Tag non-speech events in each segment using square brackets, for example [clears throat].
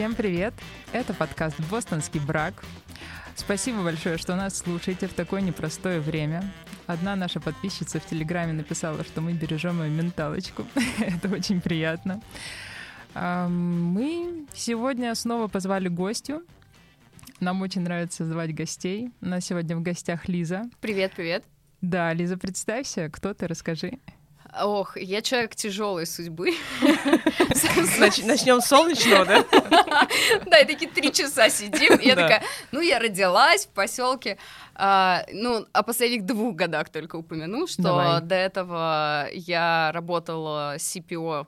Всем привет! Это подкаст «Бостонский брак». Спасибо большое, что нас слушаете в такое непростое время. Одна наша подписчица в Телеграме написала, что мы бережем ее менталочку. [laughs] Это очень приятно. Мы сегодня снова позвали гостю. Нам очень нравится звать гостей. У нас сегодня в гостях Лиза. Привет, привет. Да, Лиза, представься, кто ты, расскажи. Ох, я человек тяжелой судьбы. [laughs] Начнем с солнечного, да? [laughs] Да, и такие три часа сидим. И я такая, ну, я родилась в поселке. А, ну, о последних двух годах только упомяну, что до этого я работала CPO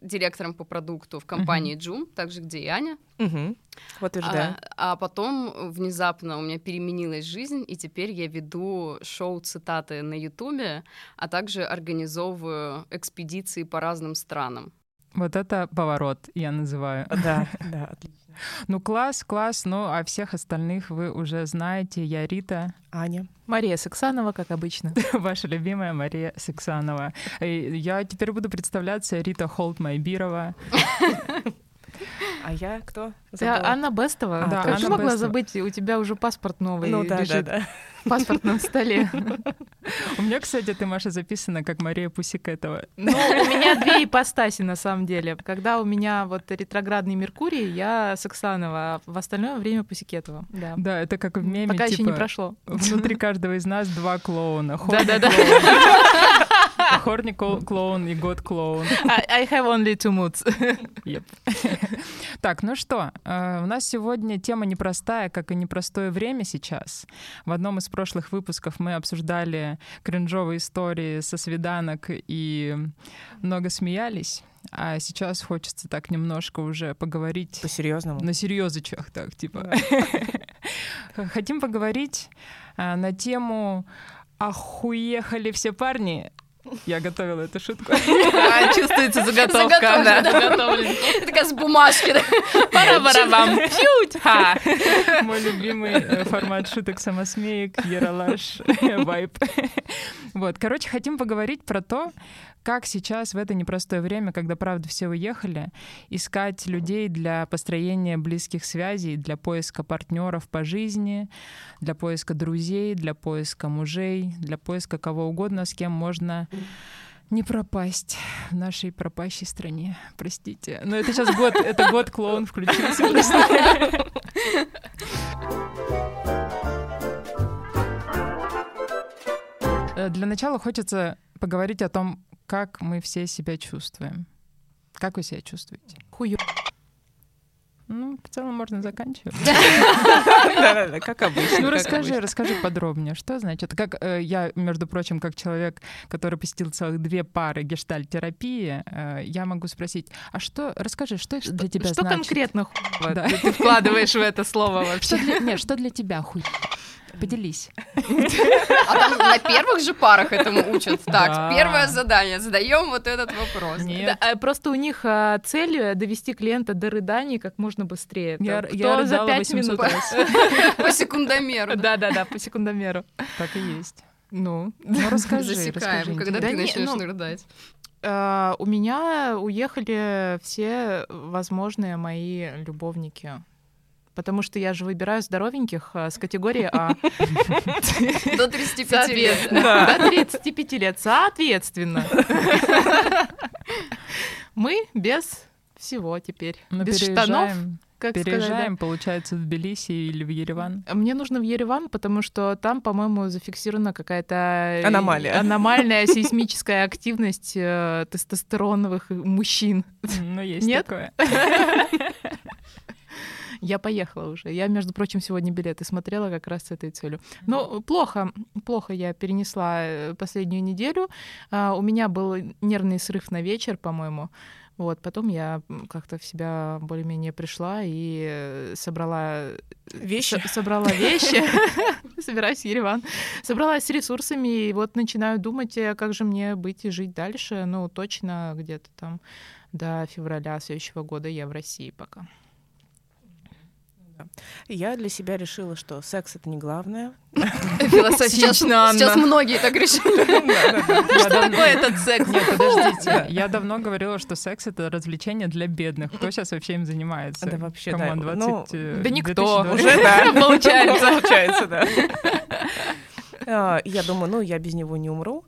директором по продукту в компании uh-huh. Joom, также где и Аня. Uh-huh. Вот уж да. А, а потом внезапно у меня переменилась жизнь, и теперь я веду шоу цитаты на Ютубе, а также организовываю экспедиции по разным странам. Вот это поворот, я называю. Да, да, отлично. [laughs] Ну, класс, класс. Ну, а всех остальных вы уже знаете. Я Рита. Аня. Мария Сексанова, как обычно. [laughs] Ваша любимая Мария Сексанова. Я теперь буду представляться Рита Холт-Майбирова. [laughs] А я кто? Забыла. Да, Анна Бестова. А, да, Как ты могла Бестова. забыть? У тебя уже паспорт новый ну, да, лежит да, да. в паспортном столе. [laughs] У меня, кстати, ты, Маша, записана как Мария Пусикетова. Ну, у меня две ипостаси, на самом деле. Когда у меня вот ретроградный Меркурий, я Саксанова, а в остальное время Пусикетова. Да, да это как в меме, Пока типа, еще не прошло. Внутри каждого из нас два клоуна. Да-да-да. [laughs] Хорни клоун и год клоун. I have only two moods. Yep. [laughs] Так, ну что, э, у нас сегодня тема непростая, как и непростое время сейчас. В одном из прошлых выпусков мы обсуждали кринжовые истории со свиданок и много смеялись. А сейчас хочется так немножко уже поговорить... По-серьезному? На серьезочах, так, типа. [laughs] Хотим поговорить э, на тему «Охуехали все парни» Я готовила эту шутку. А, чувствуется заготовка. Да. Такая с бумажки. Пара-барабам. Мой любимый э, формат шуток самосмеек, ералаш, вайп. Вот, короче, хотим поговорить про то, как сейчас в это непростое время, когда, правда, все уехали, искать людей для построения близких связей, для поиска партнеров по жизни, для поиска друзей, для поиска мужей, для поиска кого угодно, с кем можно не пропасть в нашей пропащей стране. Простите. Но это сейчас год, это год клоун включился. Э, для начала хочется поговорить о том, как мы все себя чувствуем. Как вы себя чувствуете? Хую. Ну, в целом можно заканчивать. [laughs] Да-да-да, как обычно. Ну, расскажи, расскажи подробнее, что значит. Как э, я, между прочим, как человек, который посетил целых две пары гештальт-терапии, э, я могу спросить, а что, расскажи, что для тебя значит? Что конкретно ты вкладываешь в это слово вообще? Нет, что для тебя хуй? Поделись. [laughs] А там на первых же парах этому учат. Так, первое задание. Задаем вот этот вопрос. Да, просто у них а, цель э, довести клиента до рыданий как можно быстрее. Я, за пять минут. [laughs] По секундомеру. Да-да-да, по секундомеру. Так и есть. Ну, ну [laughs] расскажи, Засекаем, расскажи. когда да ты начнешь ну, рыдать. Uh, у меня уехали все возможные мои любовники потому что я же выбираю здоровеньких а, с категории А. [laughs] До 35 лет. До 35 лет, соответственно. Мы без всего теперь. Мы без штанов. Как Переезжаем, сказать, получается, в Тбилиси или в Ереван? Мне нужно в Ереван, потому что там, по-моему, зафиксирована какая-то аномалия, аномальная [laughs] сейсмическая активность э, тестостероновых мужчин. Ну, есть Нет? такое. [laughs] Я поехала уже. Я, между прочим, сегодня билеты смотрела как раз с этой целью. Но плохо, плохо я перенесла э, последнюю неделю. А, у меня был нервный срыв на вечер, по-моему. Вот, потом я как-то в себя более-менее пришла и э, собрала вещи. С- собрала вещи. [laughs] Собираюсь в Ереван. Собралась с ресурсами и вот начинаю думать, э, как же мне быть и жить дальше. Ну, точно где-то там до февраля следующего года я в России пока. Я для себя решила, что секс это не главное. Философично, сейчас, сейчас многие так решили. Что такое этот секс? Нет, подождите. Я давно говорила, что секс — это развлечение для бедных. Кто сейчас вообще им занимается? Да вообще, да. Come on, 20... Ну, э, Да никто. 2020. [laughs] Уже да. Получается. [laughs] Получается, да. [laughs] А, Я думаю, ну, я без него не умру.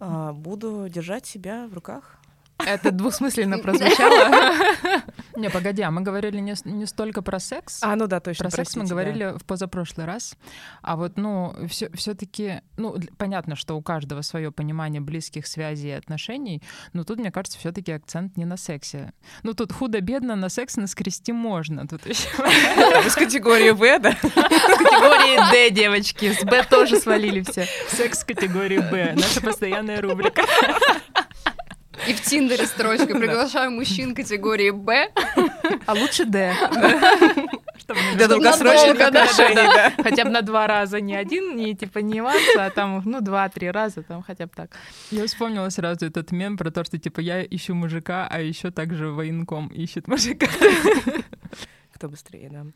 А, Буду держать себя в руках. Это двусмысленно прозвучало. [laughs] Не, погоди, а мы говорили не, с- не столько про секс, А, ну да, точно. Про секс мы простите, да. говорили в позапрошлый раз. А вот, ну, все, все-таки, ну, д- понятно, что у каждого свое понимание близких связей и отношений, но тут, мне кажется, все-таки акцент не на сексе. Ну, тут худо-бедно на секс наскрести можно. Тут еще Из категории В, да? Категории D, девочки. С Б тоже свалили все. секс категории Б. Наша постоянная рубрика. И в Тиндере строчка «Приглашаю мужчин категории Б». А лучше не Для долгосрочных отношений, да. Хотя бы на два раза не один, не типа не ванса, а там, ну, два-три раза, там хотя бы так. Я вспомнила сразу этот мем про то, что типа я ищу мужика, а еще также военком ищет мужика. Кто быстрее, да.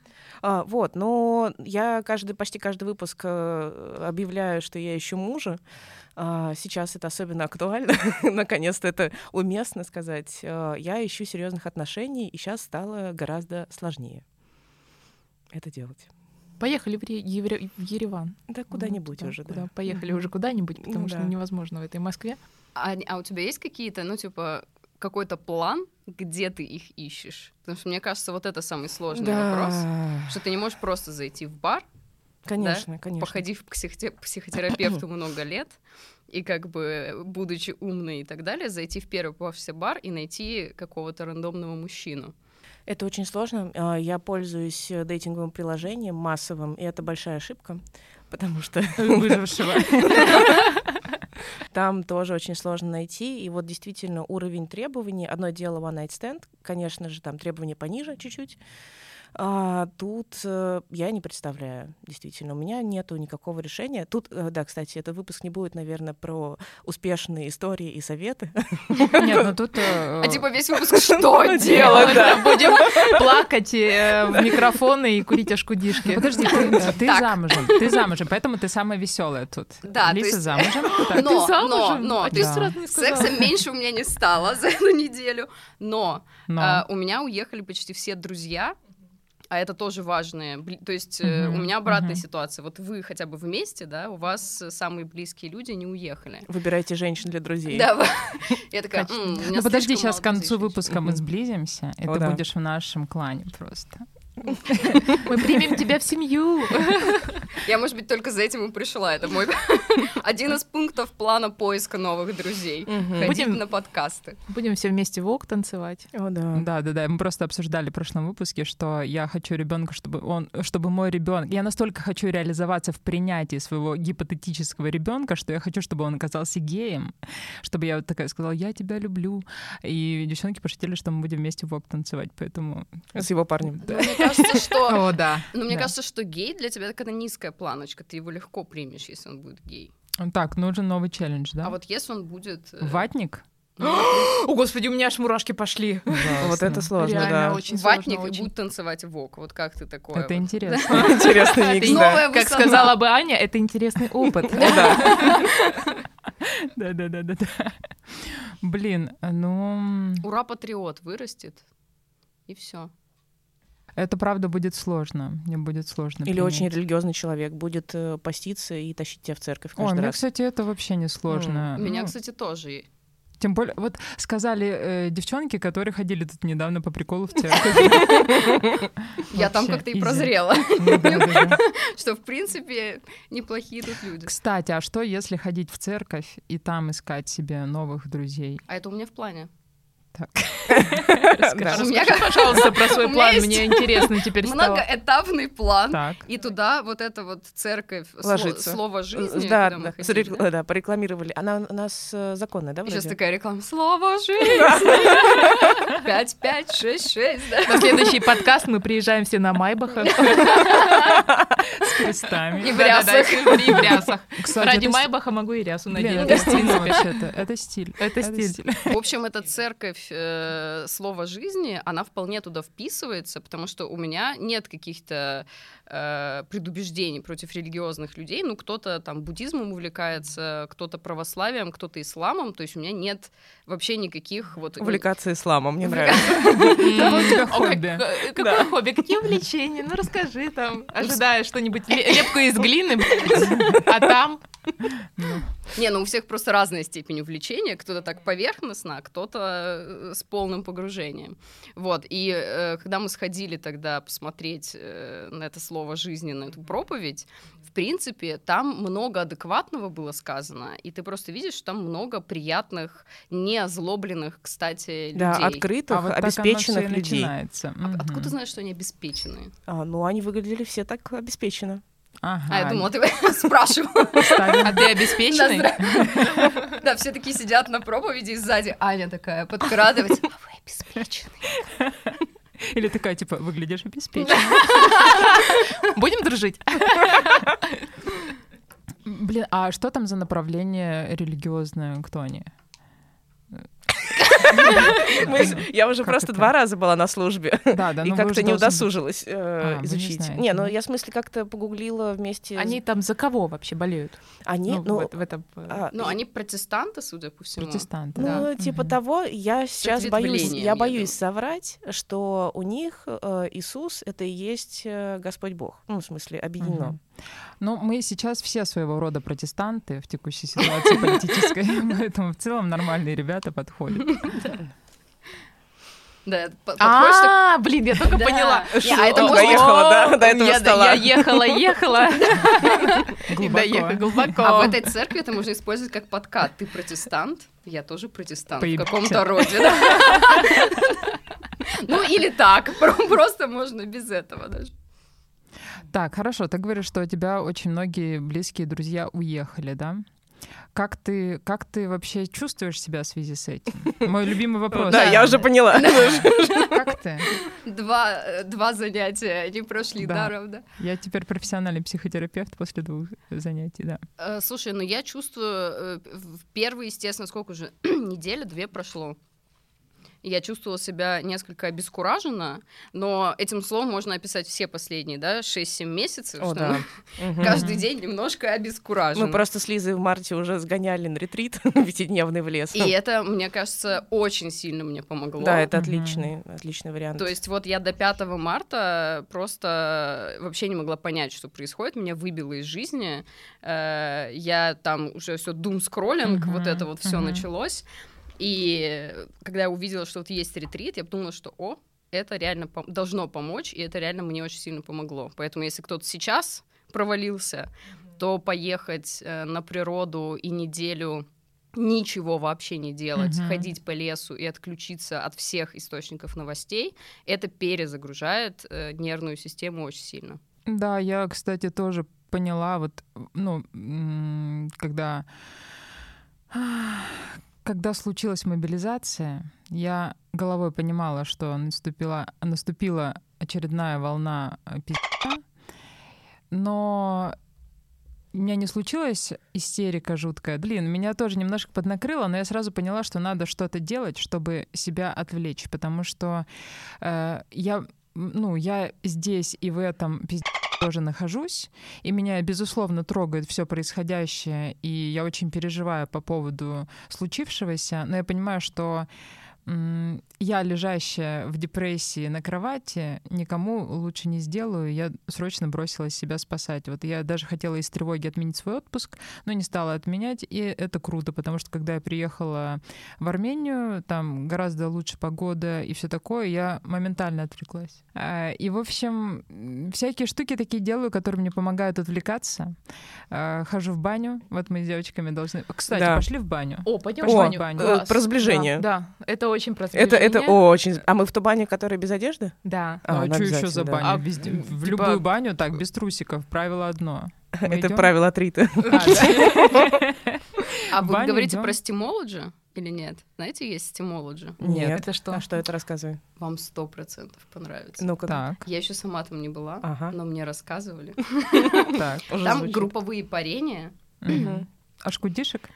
А, вот, но я каждый, почти каждый выпуск э, объявляю, что я ищу мужа. А, сейчас это особенно актуально. [laughs] Наконец-то это уместно сказать. А, я ищу серьезных отношений, и сейчас стало гораздо сложнее это делать. Поехали в, Ре- Евре- в Ереван. Да куда-нибудь Ну, уже, куда- да. Поехали уже куда-нибудь, потому Ну что да. невозможно в этой Москве. А, а у тебя есть какие-то, ну, типа, какой-то план, где ты их ищешь? Потому что мне кажется, вот это самый сложный вопрос. Что ты не можешь просто зайти в бар, Конечно, конечно. походив к психоте- психотерапевту [clears throat] много лет, и как бы, будучи умной и так далее, зайти в первый попавшийся бар и найти какого-то рандомного мужчину. Это очень сложно. А, Я пользуюсь э, дейтинговым приложением массовым, и это большая ошибка, [laughs] потому что [laughs] Выжившего. Там тоже очень сложно найти. И вот действительно уровень требований. Одно дело one night stand, конечно же, там требования пониже чуть-чуть. А тут э, я не представляю, действительно, у меня нету никакого решения. Тут, э, да, кстати, этот выпуск не будет, наверное, про успешные истории и советы. Нет, ну тут... э, А типа весь [laughs] выпуск что делать? Да, [laughs] Будем [laughs] плакать э, в микрофоны и курить ашкудишки. Подожди, ты, замужем, ты замужем, поэтому ты самая веселая тут. Да, есть- замужем. Но, но, но, А сказала. секса меньше у меня не стало за эту неделю, но Но. а, у меня уехали почти все друзья, а это тоже важное. То есть э, у меня обратная мгм. ситуация. Вот вы хотя бы вместе, да, у вас самые близкие люди не уехали. Выбирайте женщин для друзей. Да, [laughs] я такая, «М, у меня Ну подожди, сейчас к концу выпуска мы сблизимся, и О, ты да. будешь в нашем клане просто. Мы примем тебя в семью. [laughs] Я, может быть, только за этим и пришла. Это мой [laughs] один из пунктов плана поиска новых друзей. Будем- на подкасты. Будем все вместе вок танцевать. О, да. Да, да, да. Мы просто обсуждали в прошлом выпуске, что я хочу ребенка, чтобы он, чтобы мой ребенок. Я настолько хочу реализоваться в принятии своего гипотетического ребенка, что я хочу, чтобы он оказался геем, чтобы я вот такая сказала, я тебя люблю. И девчонки пошутили, что мы будем вместе вок танцевать, поэтому С его парнем. Но Мне кажется, [laughs] что О, да. Но мне Да. кажется, что гей для тебя такая низкая планочка, ты его легко примешь, если он будет гей. так нужен новый челлендж, да? А вот если он будет... э, Ватник? ну, [gasps] О, господи, у меня аж мурашки пошли. [laughs] Вот это сложно, Реально да. очень сложно, ватник и будет танцевать вок. Вот как ты такое? Это вот? интересно. [laughs] Интересный микс, да. Как сказала бы Аня, это интересный опыт. Да, да, да, да, да. Блин, ну Ура, патриот вырастет, и все. Это правда будет сложно. Мне будет сложно. Или принять. очень религиозный человек будет э, поститься и тащить тебя в церковь Ой, каждый мне, раз. кстати, это вообще не сложно. У меня, Ну, кстати, тоже. Тем более, вот сказали э, девчонки, которые ходили тут недавно по приколу в церковь. [laughs] Я там как-то и прозрела, Ну [laughs] что, в принципе, неплохие тут люди. Кстати, а что если ходить в церковь и там искать себе новых друзей? А это у меня в плане. Так. [laughs] Да. У меня Расскажи, пожалуйста, про свой план. есть Мне интересно теперь стало. многоэтапный план. Так. И туда вот эта вот церковь, Ложится. слово жизни, Да, да, ходили, да? да, порекламировали. Она у нас э, законная, да, И сейчас вроде? такая реклама. Слово жизни. [laughs] Пять, пять, шесть, шесть, да. На следующий подкаст мы приезжаем все на Майбахах. [laughs] С крестами. И в рясах. и в рясах. Ради Майбаха могу и рясу надеть. это стильно вообще-то. Это стиль. Это стиль. В общем, эта церковь э, слова жизни, она вполне туда вписывается, потому что у меня нет каких-то э, предубеждений против религиозных людей. Ну, кто-то там буддизмом увлекается, кто-то православием, кто-то исламом. То есть у меня нет вообще никаких вот... Увлекаться исламом, мне нравится. [laughs] хобби. Какое хобби? Какие увлечения? Ну, расскажи там. Ожидая что-нибудь лепку из глины, а там... Не, ну у всех просто разная степень увлечения. Кто-то так поверхностно, а кто-то э, с полным погружением. Вот. И э, когда мы сходили тогда посмотреть э, на это слово жизни, на эту проповедь, в принципе, там много адекватного было сказано, и ты просто видишь, что там много приятных, не озлобленных, кстати, людей. Да, открытых, а вот обеспеченных людей. Начинается. А, угу. Откуда ты знаешь, что они обеспеченные? А, ну, они выглядели все так обеспеченно. Ага. А я думала, ты [laughs] спрашивала. А ты обеспеченный? Да, [laughs] все такие сидят на проповеди и сзади Аня такая подкрадывать. А вы обеспеченный. Или такая, типа, выглядишь обеспеченной. [laughs] Будем дружить? Блин, а что там за направление религиозное? Кто они? [laughs] Я уже просто два раза была на службе. И ну как-то не удосужилась э, а, изучить. Не, ну я в смысле как-то погуглила вместе. Они там за кого вообще болеют? Они, ну, в этом. Э, а, ну, они протестанты, судя по всему. Протестанты. Ну, типа того, я сейчас боюсь, я боюсь соврать, что у них э, Иисус это и есть Господь Бог. Ну, в смысле, объединено. Ну, мы сейчас все своего рода протестанты в текущей ситуации политической, [laughs] поэтому в целом нормальные ребята подходят. [laughs] Да, А, блин, я только поняла. А это можно ехала, до этого стола. Я ехала, ехала. [laughs] Доехала глубоко. А в этой церкви это можно использовать как подкат. Ты протестант, я тоже протестант в каком-то роде. Ну или так, просто можно без этого даже. Так, хорошо, ты говоришь, что у тебя очень многие близкие друзья уехали, да? Как ты, как ты вообще чувствуешь себя в связи с этим? Мой любимый вопрос. Да, я уже поняла. Как ты? Два, два занятия, они прошли да. даром, Я теперь профессиональный психотерапевт после двух занятий, да. Э, слушай, ну я чувствую, э, в первые, естественно, сколько уже, [clears throat] неделя, две прошло я чувствовала себя несколько обескураженно, но этим словом можно описать все последние, да, 6-7 месяцев, О, что да. [laughs] каждый день немножко обескуражен. Мы просто с Лизой в марте уже сгоняли на ретрит [laughs] пятидневный в лес. И это, мне кажется, очень сильно мне помогло. Да, это отличный, отличный вариант. То есть вот я до 5 марта просто вообще не могла понять, что происходит, меня выбило из жизни, э, я там уже все дум скроллинг, вот это вот все началось. И когда я увидела, что вот есть ретрит, я подумала, что о, это реально пом- должно помочь, и это реально мне очень сильно помогло. Поэтому если кто-то сейчас провалился, mm-hmm. то поехать э, на природу и неделю ничего вообще не делать, mm-hmm. ходить по лесу и отключиться от всех источников новостей, это перезагружает э, нервную систему очень сильно. Да, я, кстати, тоже поняла, вот, ну, когда когда случилась мобилизация, я головой понимала, что наступила, наступила очередная волна э, пизда, но у меня не случилась истерика жуткая. Блин, меня тоже немножко поднакрыло, но я сразу поняла, что надо что-то делать, чтобы себя отвлечь, потому что э, я, ну, я здесь и в этом пиздец тоже нахожусь, и меня, безусловно, трогает все происходящее, и я очень переживаю по поводу случившегося, но я понимаю, что я, лежащая в депрессии на кровати, никому лучше не сделаю. Я срочно бросилась себя спасать. Вот я даже хотела из тревоги отменить свой отпуск, но не стала отменять, и это круто, потому что когда я приехала в Армению, там гораздо лучше погода и все такое, я моментально отвлеклась. А, и, в общем, всякие штуки такие делаю, которые мне помогают отвлекаться. А, хожу в баню. Вот мы с девочками должны... Кстати, да. пошли в баню. О, пойдем О, в баню. Э, про сближение. Да, да, это очень про Это, это очень... А мы в ту баню, которая без одежды? Да. А, а что еще за баню? А, Везде, в типа... любую баню так, без трусиков. Правило одно. [laughs] Мы это идем? правило Трита. А, [laughs] вы говорите про стимологи или нет? Знаете, есть стимологи? Нет. Это что? А что это рассказывай? Вам сто процентов понравится. Ну-ка. Так. Я еще сама там не была, но мне рассказывали. [laughs] Так. Там групповые парения. Ашкудишек?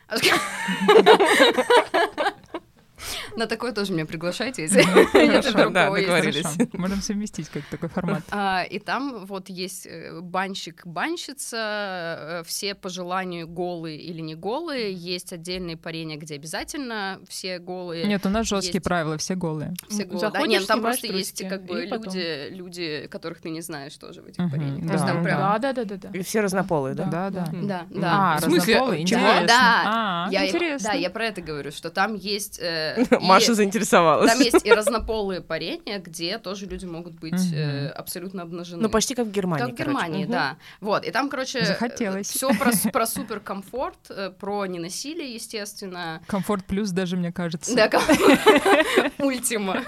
На такое тоже меня приглашайте, если [laughs] нет другого есть. Можем совместить как такой формат. А, и там вот есть э, банщик, банщица, э, все по желанию голые или не голые, есть отдельные парения, где обязательно все голые. Нет, у нас жесткие правила, все голые. Все голые. Да, нет, там просто есть как бы люди, люди, которых ты не знаешь тоже в этих парениях. Да, да, да, да. И все разнополые, да? Да, да. Да, да. А, разнополые, интересно. Да, а, я, интересно. да, я про это говорю, что там есть... [laughs] Э, Маша заинтересовалась. Там есть и разнополые парения, где тоже люди могут быть э, абсолютно обнажены. Ну, почти как в Германии, Как в Германии, да. Вот, и там, короче... Захотелось. Все про, суперкомфорт, э, про ненасилие, естественно. Комфорт плюс даже, мне кажется. Да, [laughs] ультима.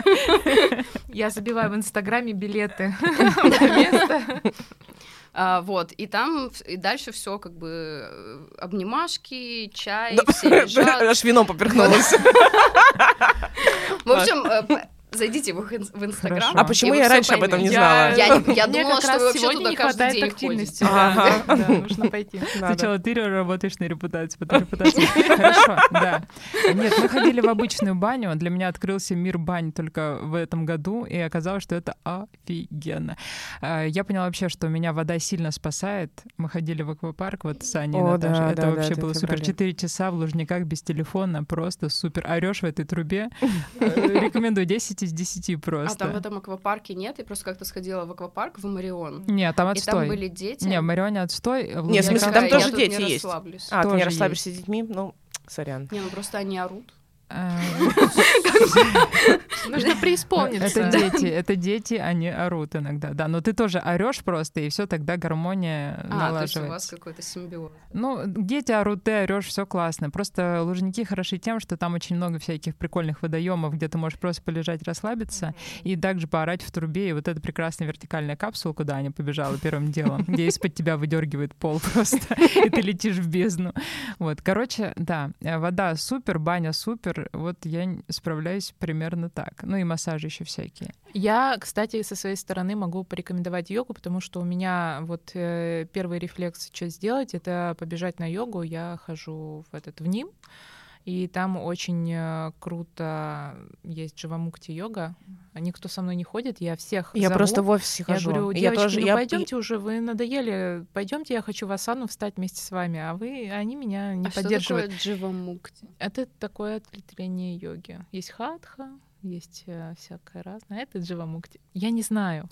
Я забиваю в Инстаграме билеты [laughs] на место. А, вот, и там, и дальше все как бы э, обнимашки, чай, все лежат. [laughs] Аж вином поперхнулась. [laughs] В общем, э, Зайдите в, в Инстаграм. А почему я раньше об этом не знала? Я, я [laughs] думала, что вы вообще туда каждый день активности. Да, [laughs] да, [laughs] нужно пойти. Сначала ты работаешь на репутацию, потом репутацию. Хорошо, да. Нет, мы ходили в обычную баню. Для меня открылся мир бань только в этом году, и оказалось, что это офигенно. А, я поняла вообще, что меня вода сильно спасает. Мы ходили в аквапарк вот с Аней и Наташей. Это вообще было супер. Четыре часа в Лужниках без телефона, просто супер. Орешь в этой трубе. Э, рекомендую 10 10 из 10 просто. А там в этом аквапарке нет? Я просто как-то сходила в аквапарк в Марион. Нет, там отстой. И там были дети? Не, в Марионе отстой. В нет, в смысле, там тоже дети не есть. А, ты не расслабишься с детьми? Ну, сорян. Не, ну просто они орут. Э, Нужно преисполниться. Это дети, это дети, они орут иногда, да. Но ты тоже орешь просто, и все тогда гармония а, налаживается. то есть у вас какой-то симбиоз. Ну, дети орут, ты орешь, все классно. Просто Лужники хороши тем, что там очень много всяких прикольных водоемов, где ты можешь просто полежать, расслабиться, и также поорать в трубе. И вот эта прекрасная вертикальная капсула, куда Аня побежала первым делом, где из-под тебя выдергивает пол просто, и ты летишь в бездну. Вот, короче, да, вода супер, баня супер, вот я справляюсь примерно так. Ну и массажи еще всякие. Я, кстати, со своей стороны могу порекомендовать йогу, потому что у меня вот э, первый рефлекс, что сделать, это побежать на йогу. Я хожу в этот в ним. И там очень э, круто есть Дживамукти йога. Никто со мной не ходит, я всех Я зову. просто в офисе хожу. Я говорю, девочки, я тоже, ну я... пойдемте уже, вы надоели, пойдемте, я хочу в асану встать вместе с вами, а вы, они меня не а поддерживают. Что такое Дживамукти? Это такое ответвление йоги. Есть хатха, есть э, всякое разное. А это Дживамукти. Я не знаю.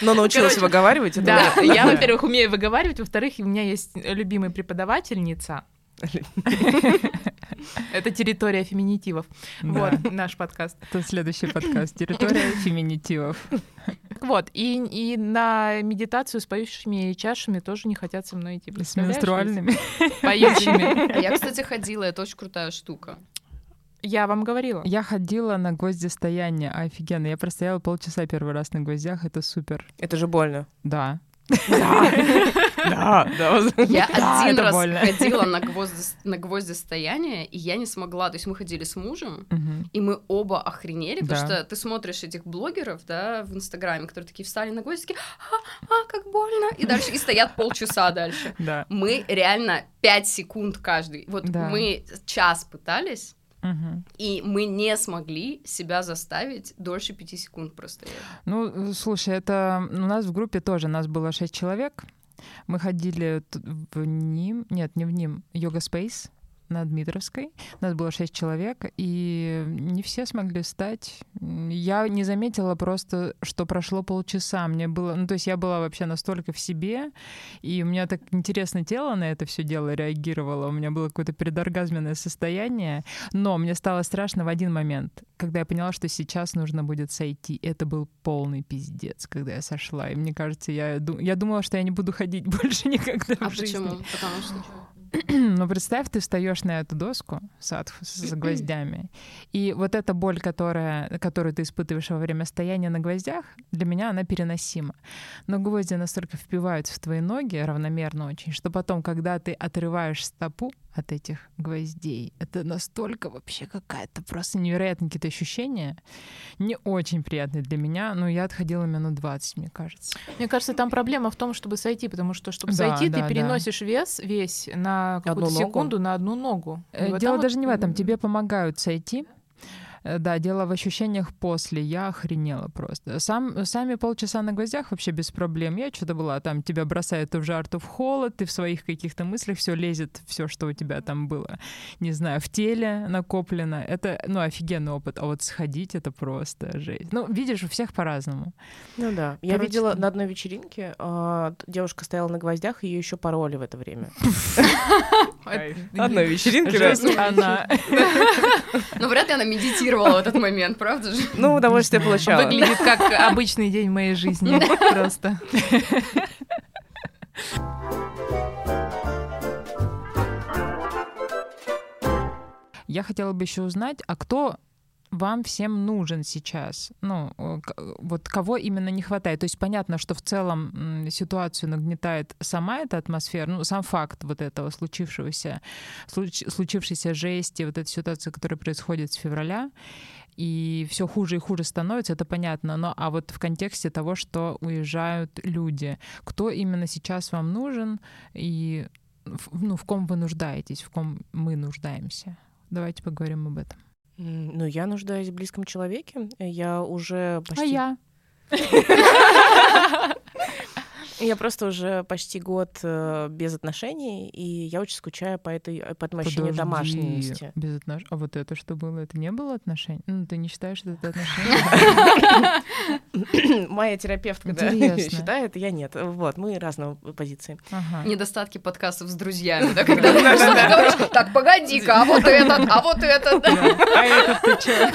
Но научилась выговаривать. Да, я, во-первых, умею выговаривать, во-вторых, у меня есть любимая преподавательница. [laughs] Это территория феминитивов. Вот наш подкаст. Это следующий [laughs] подкаст. Территория феминитивов. Вот, и, и на медитацию с поющими чашами тоже не хотят со мной идти. С менструальными. Поющими. [laughs] Я, кстати, ходила, это очень крутая штука. Я вам говорила. Я ходила на гвоздистояние, офигенно. Я простояла полчаса первый раз на гвоздях, это супер. Это же больно. Да. Да, да. [laughs] Я один раз ходила на гвоздистояние, и я не смогла. То есть мы ходили с мужем, и мы оба охренели, потому что ты смотришь этих блогеров, да, в Инстаграме, которые такие встали на гвоздики, а, а, как больно, и дальше, и стоят полчаса дальше. [laughs] Да. Мы реально пять секунд каждый. Вот мы час пытались, Угу. И мы не смогли себя заставить дольше пяти секунд простоять. Ну, слушай, это у нас в группе тоже, нас было шесть человек. Мы ходили в ним, нет, не в ним, йога спейс на Дмитровской. Нас было шесть человек, и не все смогли встать. Я не заметила просто, что прошло полчаса. Мне было, ну то есть я была вообще настолько в себе, и у меня так интересно тело на это все дело реагировало. У меня было какое-то предоргазменное состояние, но мне стало страшно в один момент, когда я поняла, что сейчас нужно будет сойти. Это был полный пиздец, когда я сошла. И мне кажется, я, я думала, что я не буду ходить [laughs] больше никогда а в жизни. почему? Потому что [clears throat] ну, представь, ты встаешь на эту доску садху с гвоздями, и вот эта боль, которая, которую ты испытываешь во время стояния на гвоздях, для меня она переносима. Но гвозди настолько впиваются в твои ноги равномерно очень, что потом, когда ты отрываешь стопу от этих гвоздей. Это настолько вообще какая-то просто невероятные какие-то ощущения. Не очень приятные для меня, но я отходила минут 20, мне кажется. Мне кажется, там проблема в том, чтобы сойти, потому что, чтобы да, сойти, да, ты переносишь да. вес весь на какую-то секунду на одну ногу. Э, дело даже вот... не в этом. Тебе помогают сойти, да, дело в ощущениях после. Я охренела просто. Сам, сами полчаса на гвоздях вообще без проблем. Я что-то была там, тебя бросает то в жар, то в холод, ты в своих каких-то мыслях все лезет, все, что у тебя там было, не знаю, в теле накоплено. Это, ну, офигенный опыт. А вот сходить — это просто жесть. Ну, видишь, у всех по-разному. Ну да. Я Короче, видела на одной вечеринке, э, девушка стояла на гвоздях, ее еще пароли в это время. [laughs] Одной вечеринке, она. [laughs] Ну, вряд ли она медитирует фиксировала этот момент, правда же? Ну, удовольствие получала. Выглядит как обычный день в моей жизни просто. Я хотела бы еще узнать, а кто вам всем нужен сейчас? Ну, вот кого именно не хватает? То есть понятно, что в целом ситуацию нагнетает сама эта атмосфера, ну, сам факт вот этого случившегося, случ, случившейся жести, вот эта ситуация, которая происходит с февраля, и все хуже и хуже становится, это понятно. Но а вот в контексте того, что уезжают люди, кто именно сейчас вам нужен и ну, в ком вы нуждаетесь, в ком мы нуждаемся? Давайте поговорим об этом. Ну, я нуждаюсь в близком человеке. Я уже а почти... А я? [laughs] Я просто уже почти год э, без отношений, и я очень скучаю по этой по этому ощущению домашности. Без отнош... А вот это что было? Это не было отношений? Ну, ты не считаешь, что это [laughs] отношения? Моя терапевтка да, считает, я нет. Вот, мы разного позиции. Недостатки подкастов с друзьями, да, когда так, погоди-ка, а вот этот, а вот этот. А этот ты чё?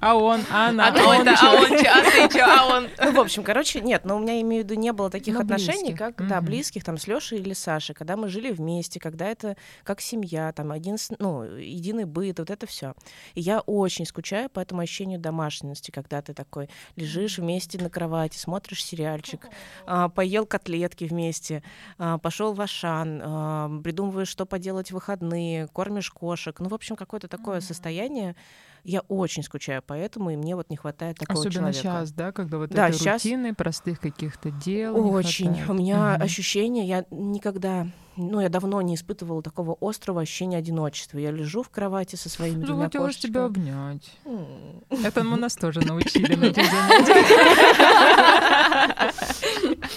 А он, а она, а, а он, а он, а ты чё, а он. Ну, в общем, короче, нет, но у меня, имею в виду, не было таких отношений, отношений, как, mm-hmm. да, близких, там, с Лешей или Сашей, когда мы жили вместе, когда это как семья, там, один, ну, единый быт, вот это все. И я очень скучаю по этому ощущению домашности, когда ты такой лежишь вместе на кровати, смотришь сериальчик, а, поел котлетки вместе, а, пошел в Ашан, а, придумываешь, что поделать в выходные, кормишь кошек. Ну, в общем, какое-то такое mm-hmm. состояние, я очень скучаю по этому, и мне вот не хватает такого Особенно человека. сейчас, да, когда вот да, этой сейчас... рутины, простых каких-то дел Очень. У меня угу. ощущение, я никогда, ну, я давно не испытывала такого острого ощущения одиночества. Я лежу в кровати со своими двумя хотелось кошечками. тебя обнять. Это мы нас тоже научили на. [laughs]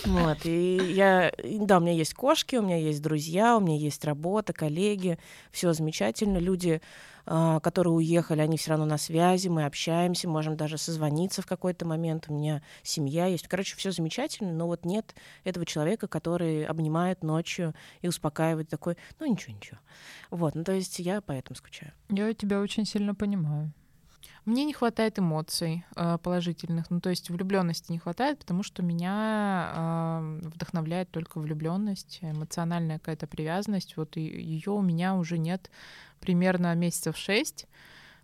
Вот, и я, да, у меня есть кошки, у меня есть друзья, у меня есть работа, коллеги, все замечательно, люди которые уехали, они все равно на связи, мы общаемся, можем даже созвониться в какой-то момент. У меня семья есть. Короче, все замечательно, но вот нет этого человека, который обнимает ночью и успокаивает такой, ну ничего, ничего. Вот, ну то есть я поэтому скучаю. Я тебя очень сильно понимаю. Мне не хватает эмоций э, положительных, ну то есть влюбленности не хватает, потому что меня э, вдохновляет только влюбленность, эмоциональная какая-то привязанность. Вот ее у меня уже нет примерно месяцев шесть,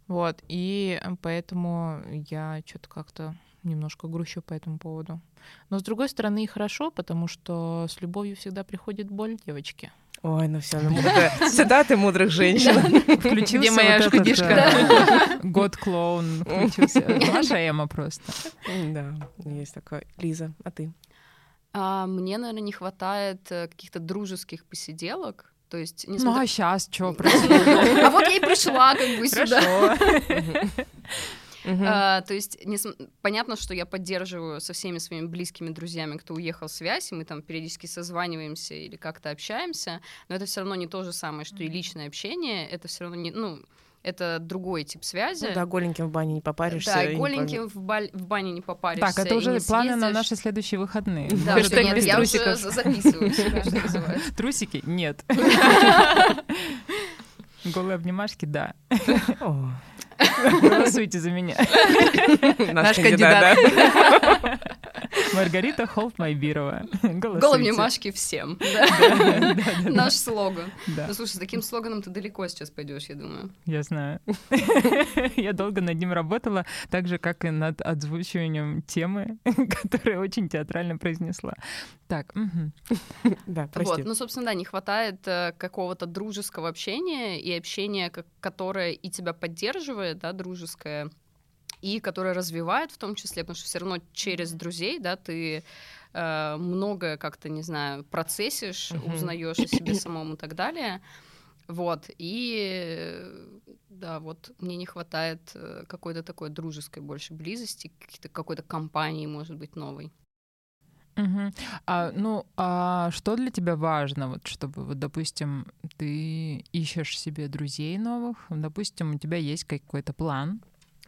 вот, и поэтому я что-то как-то немножко грущу по этому поводу. Но с другой стороны и хорошо, потому что с любовью всегда приходит боль, девочки. Ой, ну все, ну, цитаты мудрых женщин. [laughs] Включился Где моя шкудишка? [laughs] Год клоун включился. [laughs] Маша Эма просто. Да, есть такое. Лиза, а ты? А, мне, наверное, не хватает э, каких-то дружеских посиделок. То есть, несмотря... Ну а сейчас что происходит? А вот я и пришла как бы сюда. Uh-huh. А, то есть не, понятно, что я поддерживаю со всеми своими близкими друзьями, кто уехал связь, и мы там периодически созваниваемся или как-то общаемся, но это все равно не то же самое, что и личное общение, это все равно не, ну, это другой тип связи. Ну, да, голеньким в бане не попаришься. Да, и голеньким в, баль... в бане не попаришься. Так, это уже планы на наши следующие выходные. Да, что нет, я уже записываю, что [laughs] Трусики? Нет. [laughs] Голые обнимашки? Да. Голосуйте за меня. [laughs] Наш кандидат. Маргарита Холфмайбирова. [laughs] Головнемашки всем. [laughs] [laughs] Наш слоган. Ну, слушай, с таким слоганом ты далеко сейчас пойдешь, я думаю. Я знаю. Я долго над ним работала, так же, как и над озвучиванием темы, которая очень театрально произнесла. Так, да, прости. Вот, ну, собственно, да, не хватает э, какого-то дружеского общения и общения, которое и тебя поддерживает, да, дружеское, и которое развивает в том числе, потому что все равно через друзей, да, ты э, многое как-то, не знаю, процессишь, узнаешь о себе самом и так далее. Вот, и да, вот мне не хватает э, какой-то такой дружеской больше близости, какой-то компании, может быть, новой. Угу. А, ну, а что для тебя важно, вот, чтобы, вот, допустим, ты ищешь себе друзей новых, допустим, у тебя есть какой-то план,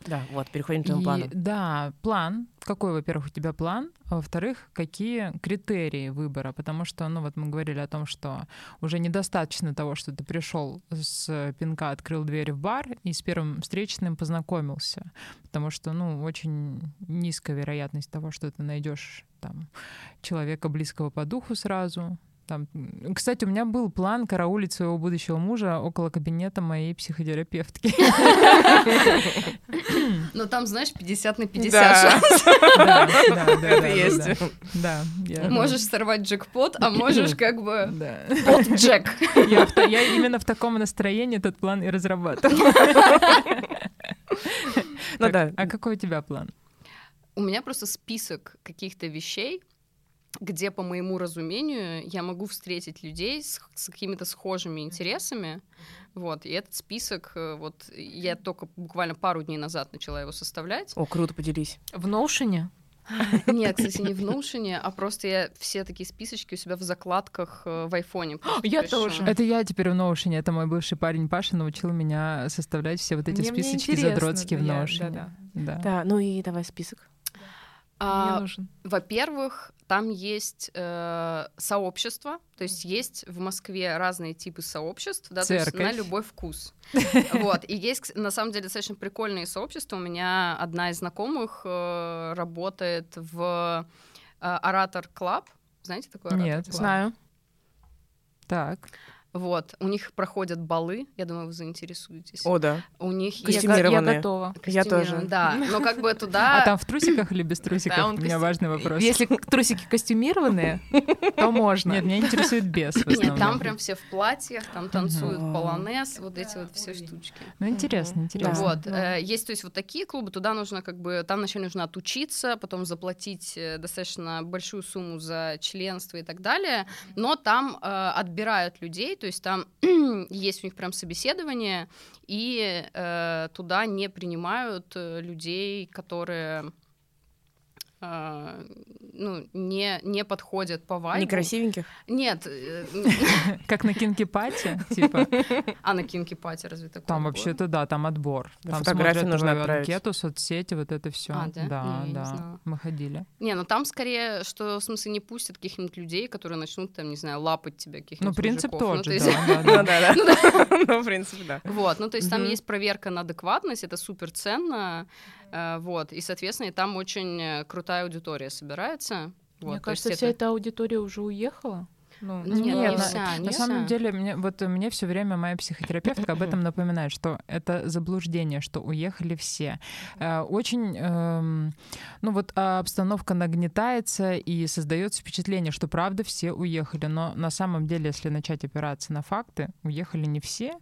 да, вот, переходим к твоему плану. Да, план. Какой, во-первых, у тебя план? А во-вторых, какие критерии выбора? Потому что, ну вот мы говорили о том, что уже недостаточно того, что ты пришел с пинка, открыл дверь в бар и с первым встречным познакомился. Потому что, ну, очень низкая вероятность того, что ты найдешь там человека близкого по духу сразу, там, кстати, у меня был план караулить своего будущего мужа около кабинета моей психотерапевтки. Но там, знаешь, 50 на 50 шанс. Да, да, да. Это есть. Да. Можешь сорвать джекпот, а можешь как бы под джек. Я именно в таком настроении этот план и разрабатываю. Ну да. А какой у тебя план? У меня просто список каких-то вещей, где, по моему разумению, я могу встретить людей с, с какими-то схожими интересами. Вот, и этот список, э, вот, я только буквально пару дней назад начала его составлять. О, круто, поделись. В Notion? [laughs] Нет, кстати, не в Notion, а просто я все такие списочки у себя в закладках э, в айфоне. [gasps] Я тоже. Это я теперь в Notion. Это мой бывший парень Паша научил меня составлять все вот эти списочки задротские в Notion. Да, да. Да, ну и давай список. А, во-первых, там есть э, сообщество, то есть есть в Москве разные типы сообществ, да, то есть на любой вкус. [laughs] Вот, и есть, на самом деле, достаточно прикольные сообщества. У меня одна из знакомых э, работает в э, Оратор Club. Знаете такое? Нет, знаю. Так. Вот, у них проходят балы, я думаю, вы заинтересуетесь. О, да. У них Костюмированные. Я, я готова. Я тоже. Да, но как бы туда... А там в трусиках или без трусиков? У меня важный вопрос. Если трусики костюмированные, то можно. Нет, меня интересует без Нет, там прям все в платьях, там танцуют полонез, вот эти вот все штучки. Ну, интересно, интересно. Вот, э, есть, то есть, вот такие клубы, туда нужно как бы, там вначале нужно отучиться, потом заплатить э, достаточно большую сумму за членство и так далее, но там э, отбирают людей, то есть там [clears throat] есть у них прям собеседование, и э, туда не принимают э, людей, которые э, ну, не, не подходят по вайбу. Некрасивеньких? Нет. Э, [laughs] как на кинки-пати, типа? [laughs] А на кинки-пати разве такое Там вообще-то, да, там отбор. Там фотографию нужно анкету, соцсети, вот это все. А, да? Да, мы ходили. Не, ну там скорее, что, в смысле, не пустят каких-нибудь людей, которые начнут, там, не знаю, лапать тебя каких-нибудь Ну, принцип ну, тот же, да, да, [laughs] да. Ну, в принципе, да. Вот, ну, то есть там есть проверка на адекватность, это супер ценно, вот, и, соответственно, там очень э, крутая аудитория собирается. Вот, Мне кажется, вся эта аудитория уже уехала. Ну, нет, нет, не на, вся, не на вся. самом деле, мне, вот мне все время моя психотерапевтка об этом напоминает, что это заблуждение, что уехали все. Э, очень, эм, ну вот обстановка нагнетается и создается впечатление, что правда все уехали, но на самом деле, если начать опираться на факты, уехали не все.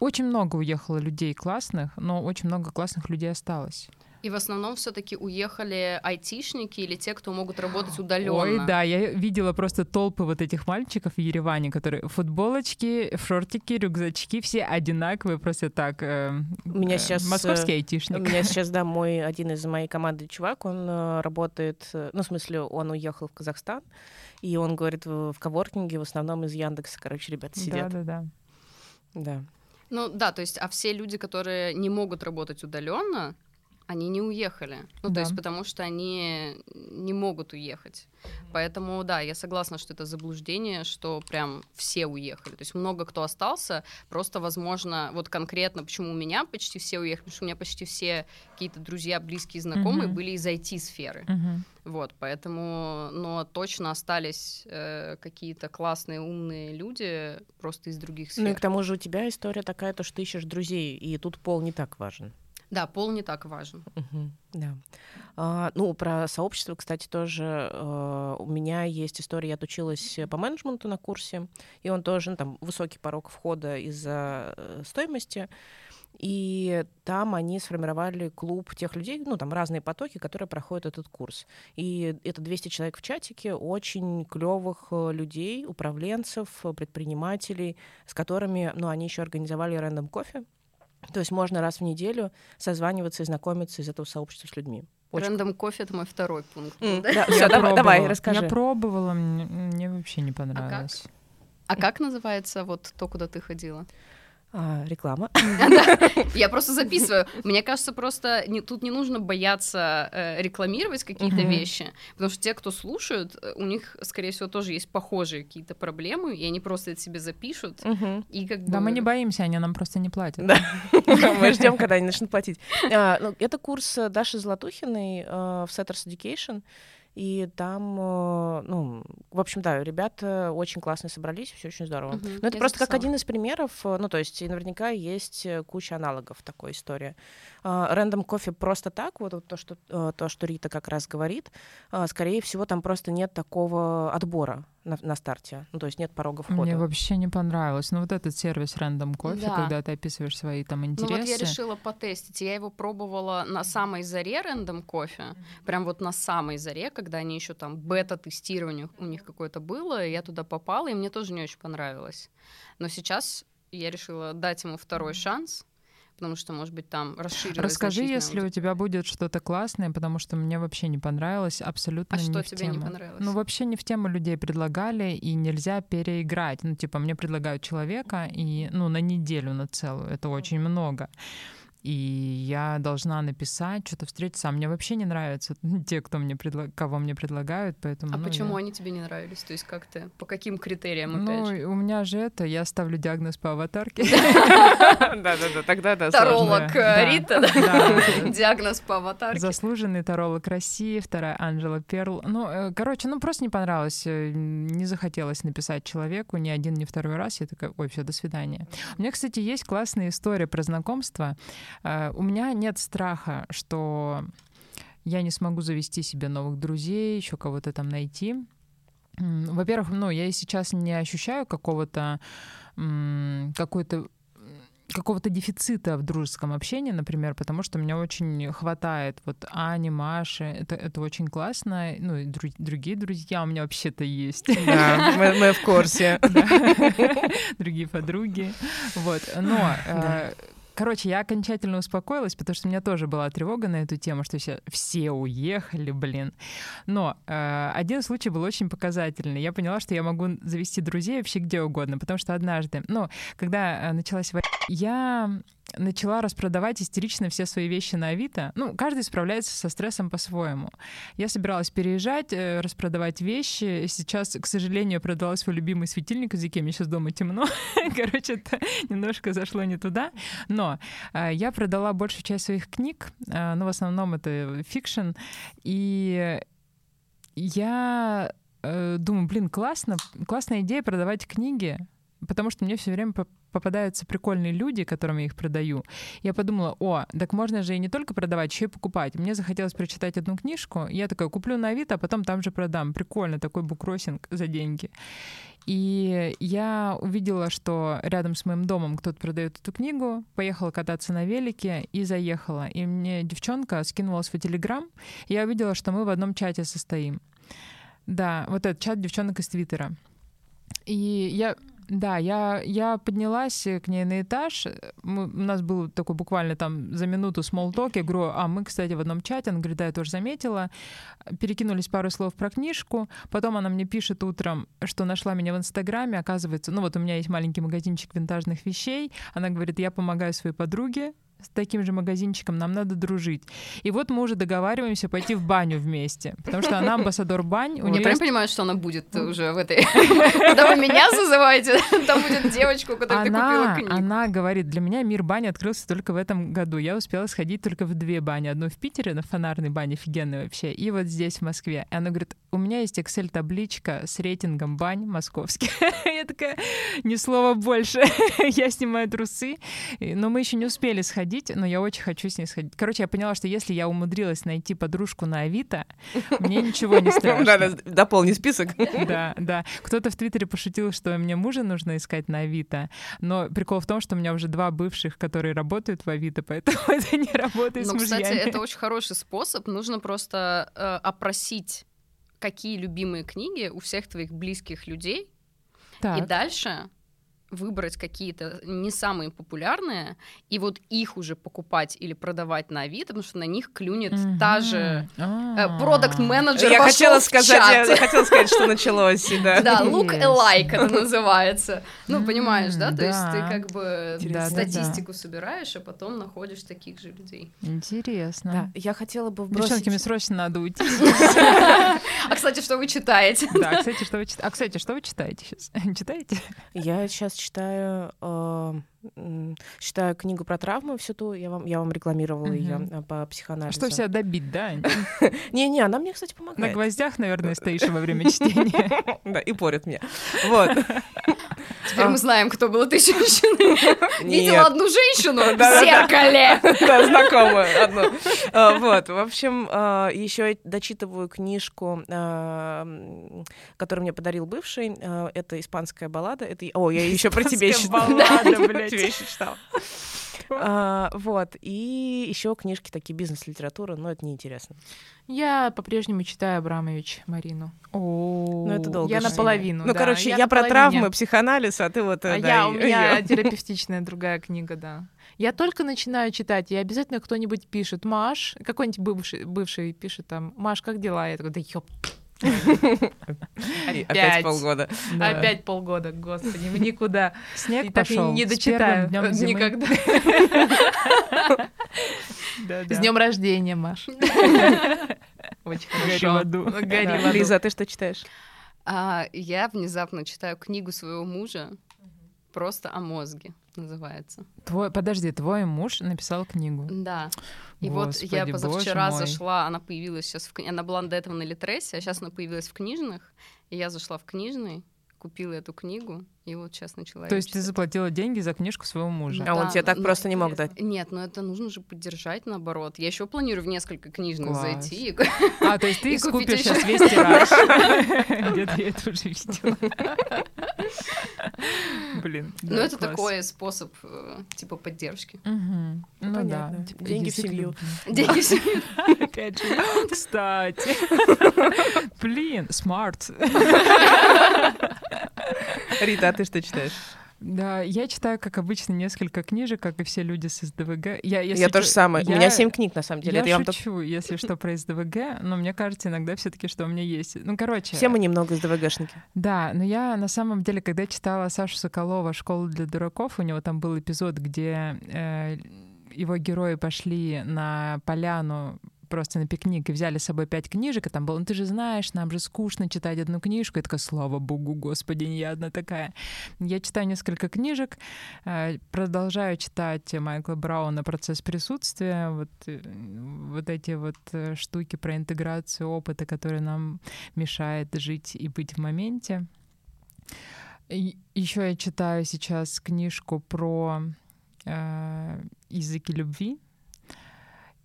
Очень много уехало людей классных, но очень много классных людей осталось. И в основном все-таки уехали айтишники или те, кто могут работать удаленно. Ой, да, я видела просто толпы вот этих мальчиков в Ереване, которые футболочки, шортики, рюкзачки, все одинаковые, просто так. Э, у меня э, сейчас московский айтишник. У меня [laughs] сейчас, да, мой один из моей команды чувак, он э, работает, э, ну в смысле, он уехал в Казахстан, и он говорит в, в коворкинге в основном из Яндекса, короче, ребята сидят. Да, да, да. Да. Ну да, то есть, а все люди, которые не могут работать удаленно, они не уехали. Ну, да. то есть потому что они не могут уехать. Поэтому, да, я согласна, что это заблуждение, что прям все уехали. То есть много кто остался, просто, возможно, вот конкретно, почему у меня почти все уехали, потому что у меня почти все какие-то друзья, близкие, знакомые uh-huh. были из IT-сферы. Uh-huh. Вот, поэтому, но точно остались э, какие-то классные, умные люди просто из других сфер. Ну и к тому же у тебя история такая, то, что ты ищешь друзей, и тут пол не так важен. Да, пол не так важен. Угу, да. А, ну, про сообщество, кстати, тоже а, у меня есть история. Я отучилась по менеджменту на курсе, и он тоже, ну, там, высокий порог входа из-за э, стоимости. И там они сформировали клуб тех людей, ну, там разные потоки, которые проходят этот курс. И это 200 человек в чатике, очень клевых э, людей, управленцев, предпринимателей, с которыми, ну, они еще организовали рандом кофе, то есть можно раз в неделю созваниваться и знакомиться из этого сообщества с людьми. Очень... Рэндом кофе это мой второй пункт. Mm, да? Да, все, давай, давай, расскажи. Я пробовала, мне, мне вообще не понравилось. А как? а как называется вот то, куда ты ходила? А, реклама. [laughs] [laughs] Я просто записываю. Мне кажется, просто не, тут не нужно бояться э, рекламировать какие-то вещи, потому что те, кто слушают, э, у них, скорее всего, тоже есть похожие какие-то проблемы, и они просто это себе запишут. И как бы... Да, мы не боимся, они нам просто не платят. Да, [laughs] мы ждем, когда они начнут платить. А, ну, это курс Даши Златухиной э, в Setters Education. И там, э, ну, в общем, да, ребята очень классно собрались, все очень здорово. Угу, Но это просто записала. как один из примеров, э, ну, то есть наверняка есть э, куча аналогов такой истории. Рэндом кофе просто так, вот то что, то, что Рита как раз говорит, скорее всего, там просто нет такого отбора на, на старте. Ну, то есть нет порога входа. Мне вообще не понравилось. Ну, вот этот сервис Random Coffee, да. когда ты описываешь свои там интересы. Ну, вот я решила потестить. Я его пробовала на самой заре Random Coffee. Mm-hmm. Прям вот на самой заре, когда они еще там бета-тестирование у них какое-то было, и я туда попала, и мне тоже не очень понравилось. Но сейчас я решила дать ему второй шанс потому что, может быть, там расширилось. Расскажи, если у тебя будет что-то классное, потому что мне вообще не понравилось, абсолютно а не что в тебе тему. не понравилось? Ну, вообще не в тему людей предлагали, и нельзя переиграть. Ну, типа, мне предлагают человека, и, ну, на неделю, на целую, это очень много и я должна написать, что-то встретиться. А мне вообще не нравятся [laughs] те, кто мне предла... кого мне предлагают, поэтому... А ну, почему я... они тебе не нравились? То есть как ты? По каким критериям, ну, опять же? у меня же это, я ставлю диагноз по аватарке. [laughs] Да-да-да, тогда да, Таролог э, Рита? [laughs] Диагноз по аватарке. Заслуженный таролог России, вторая Анжела Перл. Ну, э, короче, ну просто не понравилось, э, не захотелось написать человеку ни один, ни второй раз. Я такая, ой, все, до свидания. У меня, кстати, есть классная история про знакомство. Э, у меня нет страха, что я не смогу завести себе новых друзей, еще кого-то там найти. Во-первых, ну, я и сейчас не ощущаю какого-то какой-то какого-то дефицита в дружеском общении, например, потому что мне очень хватает вот Ани, Маши, это, это очень классно, ну и друг, другие друзья у меня вообще-то есть. Да, [laughs] мы, мы в курсе. [laughs] Другие подруги, вот, но э, Короче, я окончательно успокоилась, потому что у меня тоже была тревога на эту тему, что все, все уехали, блин. Но э, один случай был очень показательный. Я поняла, что я могу завести друзей вообще где угодно, потому что однажды, ну, когда э, началась война, я начала распродавать истерично все свои вещи на Авито. Ну, каждый справляется со стрессом по-своему. Я собиралась переезжать, э, распродавать вещи. Сейчас, к сожалению, продала свой любимый светильник из Икеи. Мне сейчас дома темно. [laughs] Короче, это немножко зашло не туда. Но э, я продала большую часть своих книг. Э, ну, в основном это fiction. И я думаю, блин, классно, классная идея продавать книги, потому что мне все время попадаются прикольные люди, которым я их продаю. Я подумала, о, так можно же и не только продавать, еще и покупать. Мне захотелось прочитать одну книжку, я такая, куплю на Авито, а потом там же продам. Прикольно, такой буккроссинг за деньги. И я увидела, что рядом с моим домом кто-то продает эту книгу, поехала кататься на велике и заехала. И мне девчонка скинула свой телеграм, и я увидела, что мы в одном чате состоим. Да, вот этот чат девчонок из Твиттера. И я да, я, я поднялась к ней на этаж. Мы, у нас был такой буквально там за минуту small Я говорю, а мы, кстати, в одном чате. Она говорит, да, я тоже заметила. Перекинулись пару слов про книжку. Потом она мне пишет утром, что нашла меня в Инстаграме. Оказывается, ну вот у меня есть маленький магазинчик винтажных вещей. Она говорит, я помогаю своей подруге с таким же магазинчиком, нам надо дружить. И вот мы уже договариваемся пойти в баню вместе, потому что она амбассадор бань. У Я прям понимаю, что она будет уже в этой... Когда вы меня зазываете, [laughs] там будет девочка, у которой ты купила книгу. Она говорит, для меня мир бани открылся только в этом году. Я успела сходить только в две бани. Одну в Питере, на фонарной бане, офигенной вообще, и вот здесь, в Москве. И она говорит, у меня есть Excel-табличка с рейтингом бань московских. [laughs] Я такая, ни слова больше. [laughs] Я снимаю трусы. Но мы еще не успели сходить, но я очень хочу с ней сходить. Короче, я поняла, что если я умудрилась найти подружку на Авито, [laughs] мне ничего не страшно. Да, дополни список. [laughs] Да, да. Кто-то в Твиттере пошутил, что мне мужа нужно искать на Авито, но прикол в том, что у меня уже два бывших, которые работают в Авито, поэтому [laughs] это не работает ну, с мужьями. кстати, это очень хороший способ. Нужно просто э, опросить, какие любимые книги у всех твоих близких людей, так. и дальше выбрать какие-то не самые популярные, и вот их уже покупать или продавать на Авито, потому что на них клюнет mm-hmm. та же продукт менеджер Я хотела сказать, я хотела сказать, что началось, да. Да, look alike это называется. Ну, понимаешь, да? То есть ты как бы статистику собираешь, а потом находишь таких же людей. Интересно. Я хотела бы вбросить... Девчонки, мне срочно надо уйти. А, кстати, что вы читаете? Да, кстати, что вы читаете? А, кстати, что вы читаете сейчас? [laughs] Читаете? Я сейчас читаю, э, читаю книгу про травмы всю ту, я вам, я вам рекламировала uh-huh. ее э, по психоанализу. Что себя добить, да? [laughs] Не-не, она мне, кстати, помогает. На гвоздях, наверное, стоишь во время чтения. [laughs] Да, и порят мне. Вот. [laughs] Теперь мы знаем, кто был этой женщиной. [laughs] Видела одну женщину в зеркале. [laughs] Да, знакомую одну. А, вот, в общем, а, еще дочитываю книжку, а, которую мне подарил бывший. Это испанская баллада. Это... О, я еще про тебя [laughs] читала. баллада, блядь. Тебе еще читала. А, вот. И еще книжки такие бизнес-литературы, но это неинтересно. Я по-прежнему читаю Абрамович Марину. О, ну это долго. Я наполовину. Ну, да. короче, я, я про травмы, психоанализ, а ты вот. А да, я, у меня [laughs] терапевтичная другая книга, да. Я только начинаю читать, и обязательно кто-нибудь пишет, Маш, какой-нибудь бывший, бывший пишет там, Маш, как дела? Я такой, да ёп, Опять полгода. Опять полгода, господи, никуда. Снег пошел. не дочитаю никогда. С днем рождения, Маш. Очень хорошо. Гори. Лиза, ты что читаешь? А, я внезапно читаю книгу своего мужа просто о мозге называется. Твой, подожди, твой муж написал книгу. Да. И Господи, вот я позавчера зашла, она появилась сейчас в она была до этого на Литресе, а сейчас она появилась в книжных, и я зашла в книжный, купила эту книгу, и вот сейчас начала. То есть читать. ты заплатила деньги за книжку своего мужа? А да, он тебе так ну, просто не мог дать? Нет, но это нужно же поддержать, наоборот. Я еще планирую в несколько книжных Класс. зайти. А, то есть ты [laughs] скупишь сейчас весь тираж. [laughs] Где-то я это уже видела. Блин. Ну, это такой способ, э, типа, поддержки. Ну да. Деньги в семью. Деньги в семью. [laughs] Опять же. Кстати. Блин, smart. Рита, а ты что читаешь? Да, я читаю, как обычно, несколько книжек, как и все люди с СДВГ. Я, если я тоже самое. Я... У меня семь книг, на самом деле. Я Это шучу, я вам если что, про СДВГ, но мне кажется иногда все таки что у меня есть. Ну, короче... Все мы немного СДВГшники. Да, но я на самом деле, когда читала Сашу Соколова «Школу для дураков», у него там был эпизод, где э, его герои пошли на поляну просто на пикник и взяли с собой пять книжек, и там было, ну ты же знаешь, нам же скучно читать одну книжку. Я такая, слава богу, господи, не я одна такая. Я читаю несколько книжек, э, продолжаю читать Майкла Брауна «Процесс присутствия», вот, э, вот эти вот э, штуки про интеграцию опыта, которые нам мешает жить и быть в моменте. Еще я читаю сейчас книжку про э, языки любви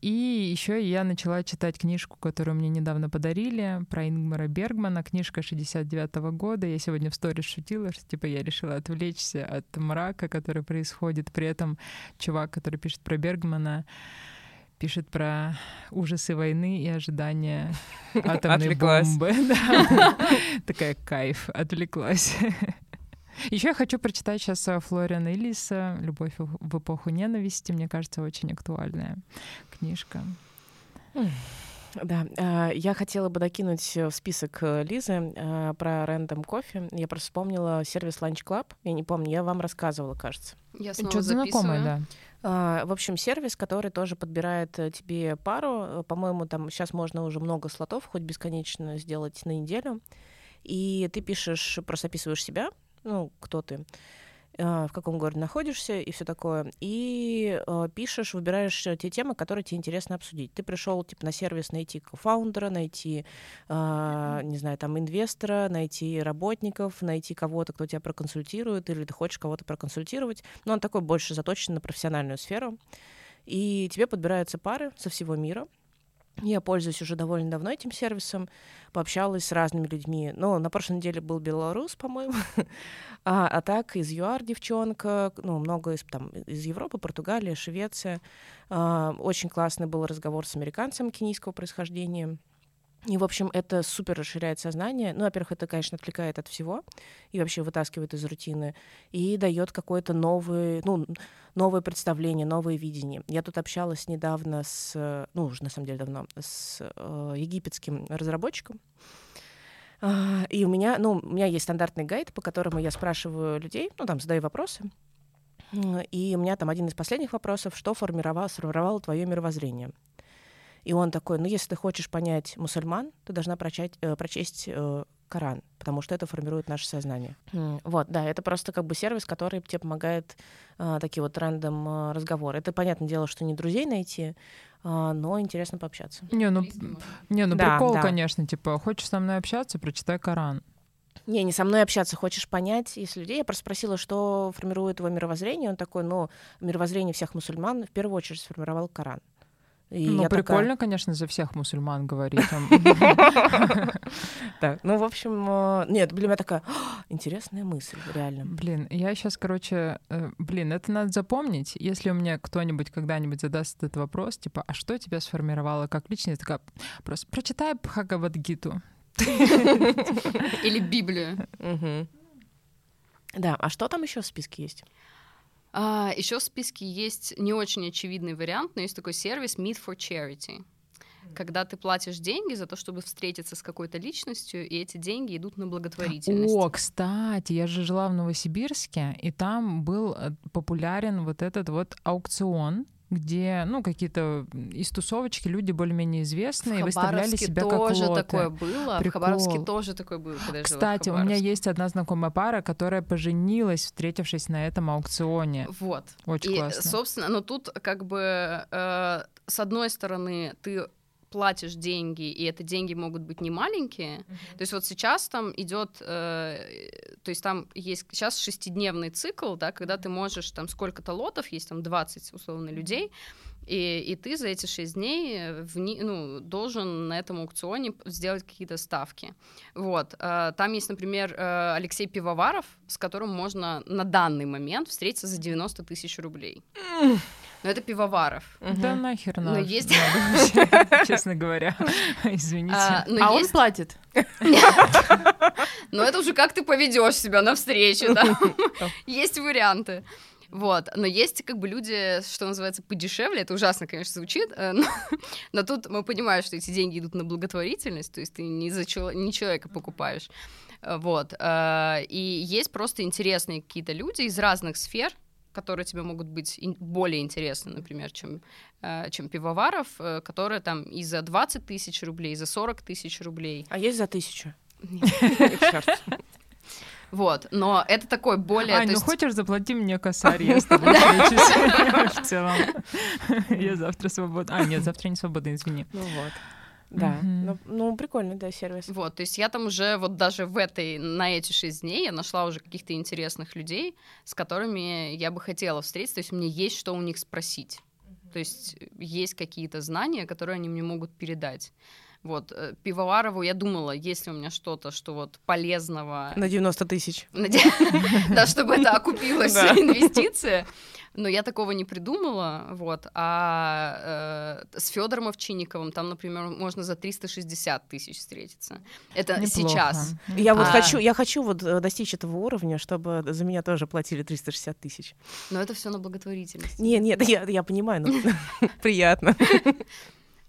и еще я начала читать книжку, которую мне недавно подарили, про Ингмара Бергмана, книжка 69 -го года. Я сегодня в сторис шутила, что типа я решила отвлечься от мрака, который происходит. При этом чувак, который пишет про Бергмана, пишет про ужасы войны и ожидания [laughs] атомной бомбы. [laughs] [laughs] Такая кайф, отвлеклась. Еще я хочу прочитать сейчас э, Флориана Иллиса «Любовь в эпоху ненависти». Мне кажется, очень актуальная книжка. Да, а, я хотела бы докинуть в список э, Лизы э, про рандом кофе. Я просто вспомнила сервис Lunch Club. Я не помню, я вам рассказывала, кажется. Я снова Что-то знакомое, да. А, в общем, сервис, который тоже подбирает э, тебе пару. Э, по-моему, там сейчас можно уже много слотов, хоть бесконечно сделать на неделю. И ты пишешь, просто описываешь себя, ну, кто ты, а, в каком городе находишься и все такое. И э, пишешь, выбираешь те темы, которые тебе интересно обсудить. Ты пришел типа на сервис найти кофаундера, найти, э, не знаю, там инвестора, найти работников, найти кого-то, кто тебя проконсультирует, или ты хочешь кого-то проконсультировать. Но он такой больше заточен на профессиональную сферу. И тебе подбираются пары со всего мира. Я пользуюсь уже довольно давно этим сервисом, пообщалась с разными людьми. Ну, на прошлой неделе был белорус, по-моему, [laughs] а, а так из ЮАР девчонка, ну, много из, там, из Европы, Португалия, Швеция. А, очень классный был разговор с американцем кенийского происхождения. И, в общем, это супер расширяет сознание. Ну, во-первых, это, конечно, отвлекает от всего и вообще вытаскивает из рутины и дает какое-то новое, ну, новое представление, новое видение. Я тут общалась недавно с, ну, уже на самом деле давно, с э, египетским разработчиком. Uh, и у меня, ну, у меня есть стандартный гайд, по которому я спрашиваю людей, ну, там, задаю вопросы. И у меня там один из последних вопросов, что формировало, сформировало твое мировоззрение. И он такой, ну, если ты хочешь понять мусульман, ты должна прочесть, э, прочесть э, Коран, потому что это формирует наше сознание. Mm. Вот, да, это просто как бы сервис, который тебе помогает э, такие вот рандом э, разговоры. Это, понятное дело, что не друзей найти, э, но интересно пообщаться. Не, ну, не, ну да, прикол, да. конечно, типа, хочешь со мной общаться, прочитай Коран. Не, не со мной общаться, хочешь понять, если людей. Я просто спросила, что формирует его мировоззрение. Он такой, ну, мировоззрение всех мусульман в первую очередь сформировал Коран. И ну, прикольно, такая... конечно, за всех мусульман говорить. [laughs] Так, ну, в общем, э, нет, для меня такая интересная мысль, реально. Блин, я сейчас, короче, э, блин, это надо запомнить. Если у меня кто-нибудь когда-нибудь задаст этот вопрос, типа, а что тебя сформировало как личность? Такая, просто прочитай Бхагавадгиту. Или Библию. Да, а что там еще в списке есть? А, еще в списке есть не очень очевидный вариант, но есть такой сервис Meet for Charity. Когда ты платишь деньги за то, чтобы встретиться с какой-то личностью, и эти деньги идут на благотворительность. О, кстати, я же жила в Новосибирске, и там был э, популярен вот этот вот аукцион где, ну, какие-то из тусовочки люди более-менее известные выставляли себя как тоже такое было. Прикол. В Хабаровске тоже такое было, когда Кстати, у меня есть одна знакомая пара, которая поженилась, встретившись на этом аукционе. Вот. Очень и, классно. собственно, но тут как бы э, с одной стороны ты платишь деньги, и это деньги могут быть не маленькие. Mm-hmm. То есть вот сейчас там идет, э, то есть там есть сейчас шестидневный цикл, да, когда ты можешь там сколько-то лотов, есть там 20 условно людей, и, и ты за эти шесть дней в, ну, должен на этом аукционе сделать какие-то ставки. Вот. Э, там есть, например, э, Алексей Пивоваров, с которым можно на данный момент встретиться за 90 тысяч рублей. Но это пивоваров. Да нахер надо. [laughs] Но есть... Честно говоря. [laughs] Извините. А, а он платит? [laughs] Но это уже как ты поведешь себя на встречу, да? Есть варианты. Вот, но есть как бы люди, что называется, подешевле, это ужасно, конечно, звучит, э, но, [laughs] но тут мы понимаем, что эти деньги идут на благотворительность, то есть ты не за чел- не человека покупаешь, э, вот, э, и есть просто интересные какие-то люди из разных сфер, которые тебе могут быть более интересны, например, чем, чем пивоваров, которые там и за 20 тысяч рублей, и за 40 тысяч рублей. А есть за тысячу? Вот, но это такой более... Ань, ну есть... хочешь, заплати мне косарь, я с тобой [laughs] [laughs] в целом. [laughs] Я завтра свободна. А, нет, завтра не свободна, извини. Ну вот. Да, mm-hmm. ну, ну прикольный, да, сервис. Вот, то есть я там уже вот даже в этой, на эти шесть дней я нашла уже каких-то интересных людей, с которыми я бы хотела встретиться, то есть у меня есть что у них спросить. Mm-hmm. То есть есть какие-то знания, которые они мне могут передать. Вот, э, Пивоварову я думала, если у меня что-то, что вот полезного... На 90 тысяч. [laughs] Да, чтобы это окупилась [laughs] инвестиция. Но я такого не придумала, вот. А э, с Федором Овчинниковым там, например, можно за 360 тысяч встретиться. Это Неплохо. сейчас. Я вот а... хочу, я хочу вот э, достичь этого уровня, чтобы за меня тоже платили 360 тысяч. Но это все на благотворительность. Нет, нет, [laughs] я, я понимаю, но приятно.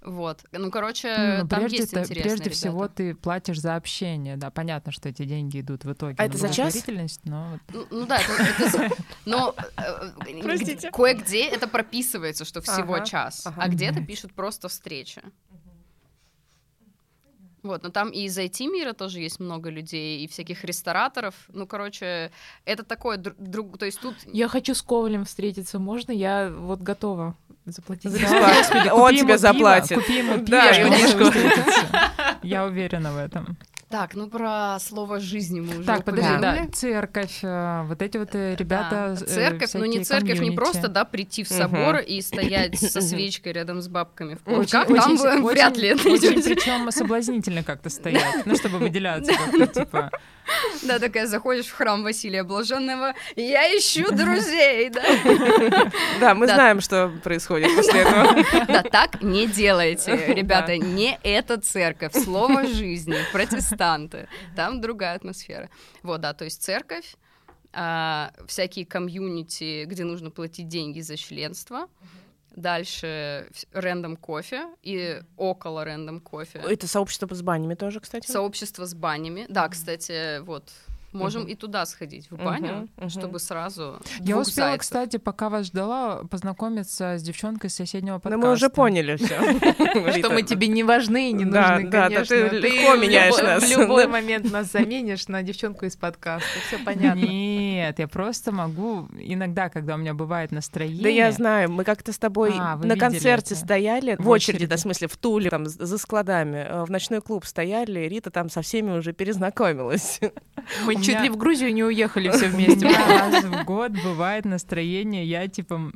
Вот. Ну, короче, ну, там прежде есть интересные Прежде ребята. всего ты платишь за общение, да, понятно, что эти деньги идут в итоге а это за час? но... Ну, ну да, это, это, [laughs] но э, кое-где это прописывается, что всего ага, час, ага. а где-то пишут просто встреча. Вот, но там и из IT-мира тоже есть много людей, и всяких рестораторов. Ну, короче, это такое друг... То есть тут... Я хочу с Ковалем встретиться, можно? Я вот готова заплатить. Да, Он тебе заплатит. Купи ему пиво, Я уверена в этом. Так, ну про слово жизни мы уже Так, подожди, да, церковь, э, вот эти вот э, ребята. Да. Э, церковь, ну не церковь, комьюнити. не просто, да, прийти в собор угу. и стоять со свечкой рядом с бабками в очень, там очень, вряд ли это очень, Причем соблазнительно как-то стоять, ну чтобы выделяться как-то типа. Да, такая заходишь в храм Василия Блаженного, я ищу друзей, да? Да, мы знаем, что происходит после этого. Да, так не делайте, ребята, не эта церковь, слово жизни, протестанты, там другая атмосфера. Вот, да, то есть церковь, а, всякие комьюнити, где нужно платить деньги за членство, Дальше рандом кофе и около рандом кофе. Это сообщество с банями тоже, кстати? Сообщество с банями. Да, кстати, вот Можем uh-huh. и туда сходить, в баню, uh-huh, uh-huh. чтобы сразу. Я успела, зайцев. кстати, пока вас ждала, познакомиться с девчонкой с соседнего подкаста. Но мы уже поняли все. [laughs] Что мы тебе не важны и не нужны, Да, да, ты легко меняешь нас. В любой момент нас заменишь на девчонку из подкаста. Все [laughs] понятно. Нет, я просто могу иногда, когда у меня бывает настроение. Да я знаю, мы как-то с тобой а, на концерте стояли, в очереди, да, в смысле, в Туле, там, за складами, э, в ночной клуб стояли, Рита там со всеми уже перезнакомилась. Мы чуть меня... ли в Грузию не уехали все [laughs] вместе. Раз в год бывает настроение, я типа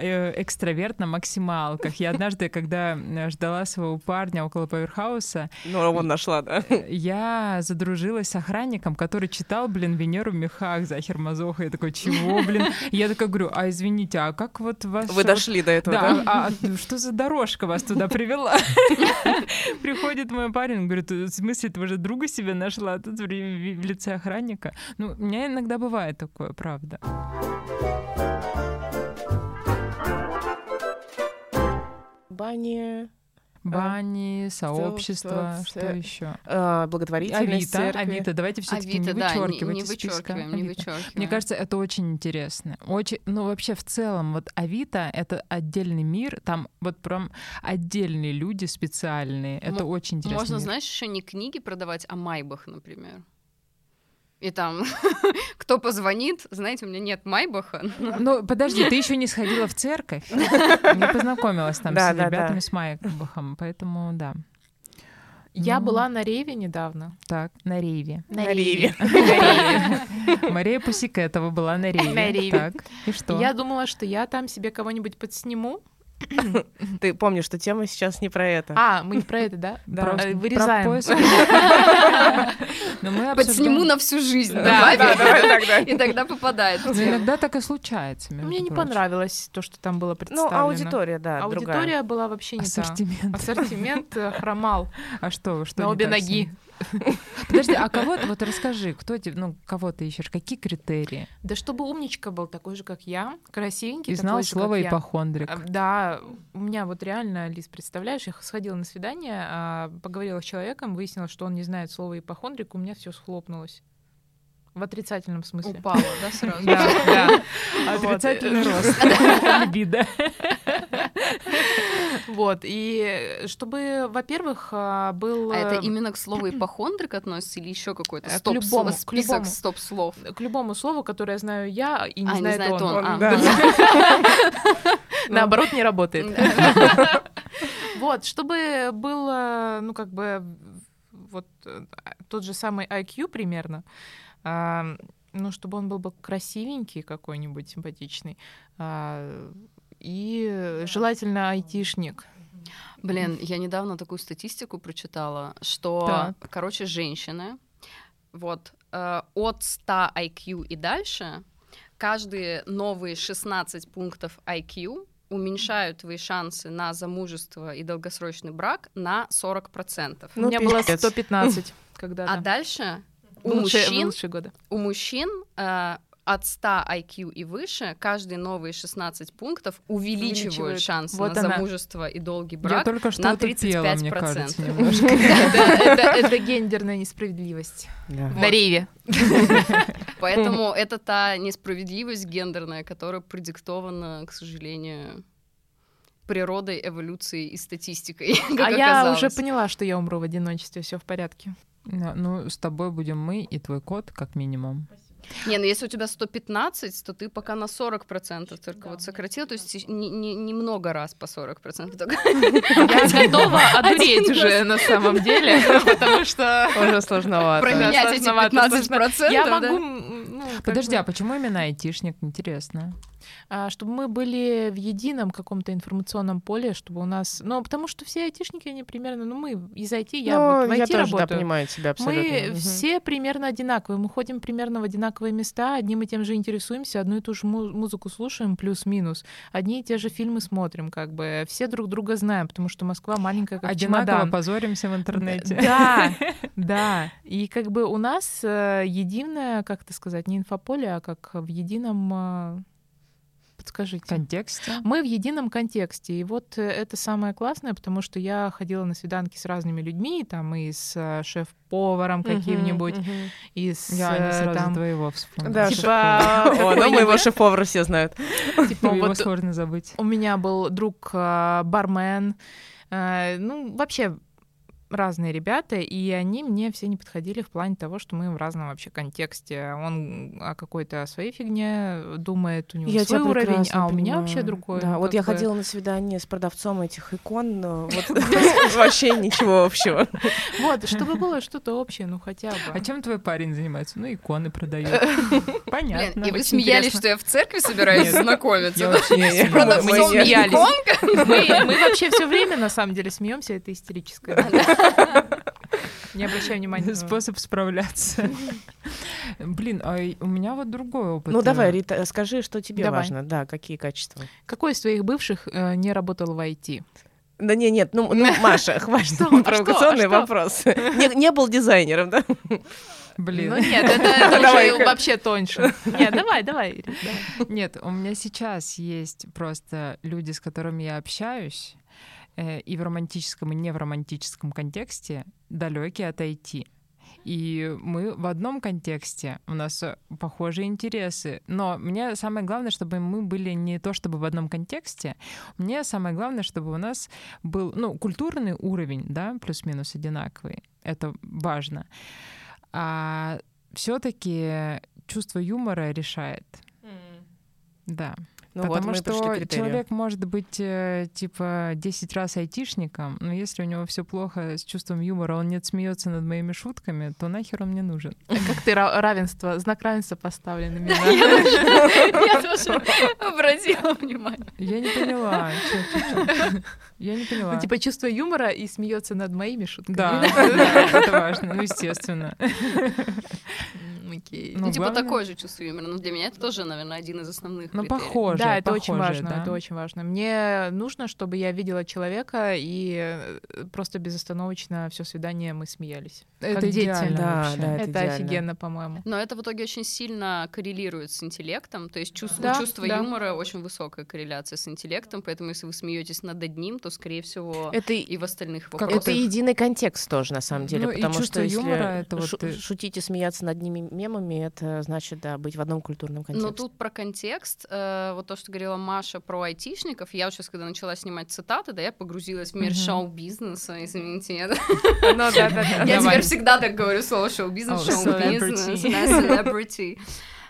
э, экстраверт на максималках. Я однажды, когда э, ждала своего парня около Пауэрхауса... Ну, а он нашла, да? Э, я задружилась с охранником, который читал, блин, Венеру в мехах Захер Мазоха. Я такой, чего, блин? Я такая говорю, а извините, а как вот вас... Вы дошли до этого, да? А, а что за дорожка вас туда привела? Приходит мой парень, говорит, в смысле, ты уже друга себе нашла? Тут в лице охранника охранника. Ну, у меня иногда бывает такое, правда. Бани, Бани, сообщества, что, что еще? А, благотворительность, Авито, Авито, давайте все-таки не вычеркивать да, не, не вычеркиваем, не вычеркиваем. Мне кажется, это очень интересно. Очень, ну вообще в целом вот Авито — это отдельный мир, там вот прям отдельные люди специальные. Это М- очень интересно. Можно, мир. знаешь, еще не книги продавать, а майбах, например и там [laughs] кто позвонит, знаете, у меня нет Майбаха. [laughs] Ну, подожди, ты еще не сходила в церковь, не познакомилась там [laughs] с ребятами с Майбахом, поэтому да. Я ну... была на Рейве недавно. Так, на Рейве. На, Рейве. Мария Пусикетова была на Рейве. На Рейве. Так, и что? Я думала, что я там себе кого-нибудь подсниму, [laughs] Ты помнишь, что тема сейчас не про это. А, мы не про это, да? Да. Вырезаем. [laughs] Подсниму на всю жизнь. Да, тогда. И тогда попадает. Ну, иногда так и случается. Мне не понравилось то, что там было представлено. Ну, аудитория, да, Аудитория была вообще не та. Ассортимент. Ассортимент э, хромал. А что? что На обе ноги. [laughs] Подожди, а кого вот расскажи, кто тебе, ну, кого ты ищешь, какие критерии? Да чтобы умничка был такой же, как я, красивенький. И знал слово ипохондрик. Я. Да, у меня вот реально, Лиз, представляешь, я сходила на свидание, а, поговорила с человеком, выяснила, что он не знает слова ипохондрик, у меня все схлопнулось. В отрицательном смысле. Упала, да, сразу? Да, да. [laughs] Отрицательный рост. [laughs] Либидо. [laughs] Вот, и чтобы, во-первых, а, был... А это именно к слову ипохондрик [clears throat] относится или еще какой-то э, стоп любому, список стоп-слов? К любому слову, которое знаю я, и не а, знает, не знает он. он. А. [laughs] [laughs] Наоборот, не работает. Вот, чтобы было, ну, как бы, вот э, тот же самый IQ примерно, ну, чтобы он был бы красивенький какой-нибудь, симпатичный, а, и желательно айтишник. Блин, я недавно такую статистику прочитала, что, так. короче, женщины, вот, э, от 100 IQ и дальше, каждые новые 16 пунктов IQ уменьшают твои шансы на замужество и долгосрочный брак на 40%. Ну, У меня было 115 [laughs] когда-то. А дальше у лучшие, мужчин, лучшие годы. У мужчин э, от 100 IQ и выше каждые новые 16 пунктов увеличивают, увеличивают. шансы вот на она. замужество и долгий брак Я только что на 35%. Пела, мне кажется, [laughs] [laughs] Это гендерная несправедливость. На рейве. [laughs] Поэтому это та несправедливость гендерная, которая продиктована, к сожалению, природой, эволюцией и статистикой. а я уже поняла, что я умру в одиночестве, все в порядке. ну, с тобой будем мы и твой кот, как минимум. Не, ну если у тебя 115, то ты пока на 40% только да. вот сократил, то есть не, не, немного раз по 40% только. Я готова одуреть уже на самом деле, [laughs] потому что... Уже сложновато. Променять эти 15%. Я могу... Ну, Подожди, а почему именно айтишник? Интересно. А, чтобы мы были в едином каком-то информационном поле, чтобы у нас... Ну, потому что все айтишники, они примерно... Ну, мы из IT, я ну, вот в IT я тоже, работаю. Да, понимаю тебя абсолютно. Мы угу. все примерно одинаковые. Мы ходим примерно в одинаковые места, одним и тем же интересуемся, одну и ту же музыку слушаем, плюс-минус. Одни и те же фильмы смотрим, как бы. Все друг друга знаем, потому что Москва маленькая, как Одинаково чемодан. позоримся в интернете. Да, [laughs] да. И как бы у нас э, единое, как это сказать, не инфополе, а как в едином э, подскажите. Контексте? Мы в едином контексте. И вот э, это самое классное, потому что я ходила на свиданки с разными людьми, там и с э, шеф-поваром каким-нибудь, и с... Я не сразу там... твоего вспомнила. Да, типа... [laughs] О, ну моего шеф-повара все знают. [laughs] Типа его сложно забыть. У меня был друг э, бармен, ну, вообще разные ребята, и они мне все не подходили в плане того, что мы в разном вообще контексте. Он о какой-то своей фигне думает, у него я свой уровень, а у меня вообще другой. Да, вот я ходила на свидание с продавцом этих икон, [laughs] [laughs] вообще ничего общего. Вот, чтобы было что-то общее, ну хотя бы. А чем твой парень занимается? Ну, иконы продает. [laughs] Понятно. И вы смеялись, что я в церкви собираюсь знакомиться? Не Мы смеялись. Мы вообще все время, на самом деле, смеемся, это истерическое. Не обращаю внимания. Способ справляться. Блин, а у меня вот другой опыт. Ну давай, Рита, скажи, что тебе давай. важно. Да, какие качества. Какой из твоих бывших э, не работал в IT? Да не, нет, ну, ну Маша, [laughs] хватит а провокационный а вопрос. Не, не был дизайнером, да? Блин. Ну нет, это, это [laughs] давай, уже вообще тоньше. Нет, давай, давай. Нет, у меня сейчас есть просто люди, с которыми я общаюсь, Э, и в романтическом, и не в романтическом контексте далекие от IT. И мы в одном контексте, у нас э, похожие интересы. Но мне самое главное, чтобы мы были не то чтобы в одном контексте, мне самое главное, чтобы у нас был ну, культурный уровень, да, плюс-минус одинаковый. Это важно. А все-таки чувство юмора решает. Mm. Да. Ну, Потому вот что человек может быть э, типа 10 раз айтишником, но если у него все плохо с чувством юмора, он не смеется над моими шутками, то нахер он мне нужен. [laughs] А как ты равенство, знак равенства поставлен? [laughs] Я тоже [laughs] обратила внимание. Я не поняла. Я не поняла. Ну, типа чувство юмора и смеется над моими шутками. Да, это важно, ну, естественно окей. Ну, ну типа такое же чувство юмора. Но для меня это тоже, наверное, один из основных Ну, похоже. Да, это похоже, очень важно, да? это очень важно. Мне нужно, чтобы я видела человека, и э, просто безостановочно все свидание мы смеялись. Это как идеально, дети. Да, да, это, это офигенно, по-моему. Но это в итоге очень сильно коррелирует с интеллектом. То есть чувство, да, чувство да. юмора очень высокая корреляция с интеллектом, поэтому если вы смеетесь над одним, то, скорее всего, это и в остальных вопросах. Это единый контекст тоже, на самом деле, ну, потому что если юмора, это вот ты... шутить и смеяться над ними мемами, это значит, да, быть в одном культурном контексте. Но тут про контекст, э, вот то, что говорила Маша про айтишников, я вот сейчас, когда начала снимать цитаты, да, я погрузилась в мир mm-hmm. шоу-бизнеса, извините. Я [laughs] ну теперь всегда так говорю слово шоу-бизнес, шоу-бизнес, celebrity.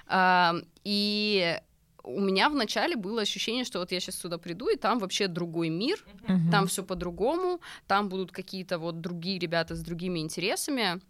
[laughs] И у меня вначале было ощущение, что вот я сейчас сюда приду, и там вообще другой мир, mm-hmm. там все по-другому, там будут какие-то вот другие ребята с другими интересами.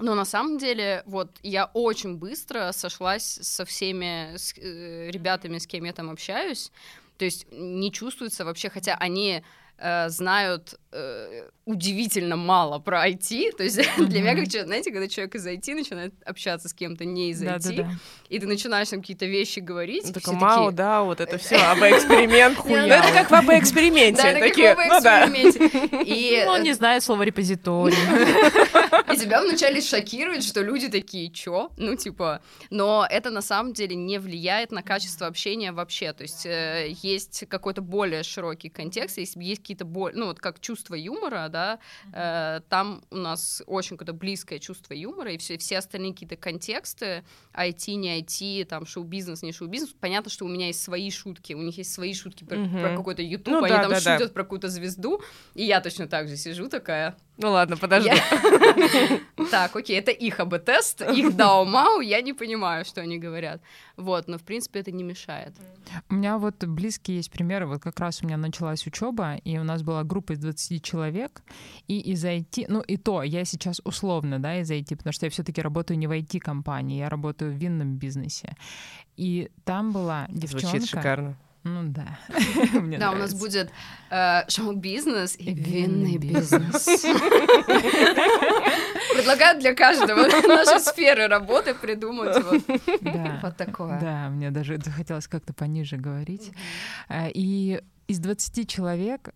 Но на самом деле, вот я очень быстро сошлась со всеми с, э, ребятами, с кем я там общаюсь. То есть не чувствуется вообще, хотя они э, знают э, удивительно мало про IT. То есть mm-hmm. [laughs] для меня, как человек, знаете, когда человек из IT начинает общаться с кем-то не из IT, да, да, и ты начинаешь там какие-то вещи говорить. Ну, такой, мау, да, вот это все, АБ-эксперимент, [laughs] хуя. Ну, это как в АБ-эксперименте. Да, это как в АБ-эксперименте. Ну, он не знает слова репозиторий. [laughs] И тебя вначале шокирует, что люди такие, чё? Ну, типа, но это на самом деле не влияет на качество общения вообще. То есть э, есть какой-то более широкий контекст, есть, есть какие-то ну, вот как чувство юмора, да, э, там у нас очень какое-то близкое чувство юмора, и все, все остальные какие-то контексты, IT, не IT, там, шоу-бизнес, не шоу-бизнес, понятно, что у меня есть свои шутки, у них есть свои шутки про, угу. про какой-то YouTube, ну, они да, там да, шутят да. про какую-то звезду, и я точно так же сижу такая, ну ладно, подожди. [laughs] Так, окей, это их АБ-тест, их дао-мау, я не понимаю, что они говорят. Вот, но в принципе это не мешает. У меня вот близкие есть примеры. Вот как раз у меня началась учеба, и у нас была группа из 20 человек, и из IT, ну и то, я сейчас условно, да, из IT, потому что я все-таки работаю не в IT-компании, я работаю в винном бизнесе. И там была девчонка... Звучит шикарно. Ну да. [laughs] Да, у нас будет э, шоу-бизнес и винный бизнес. Предлагаю для каждого нашей сферы работы придумать вот такое. Да, мне даже захотелось как-то пониже говорить. Э, и из 20 человек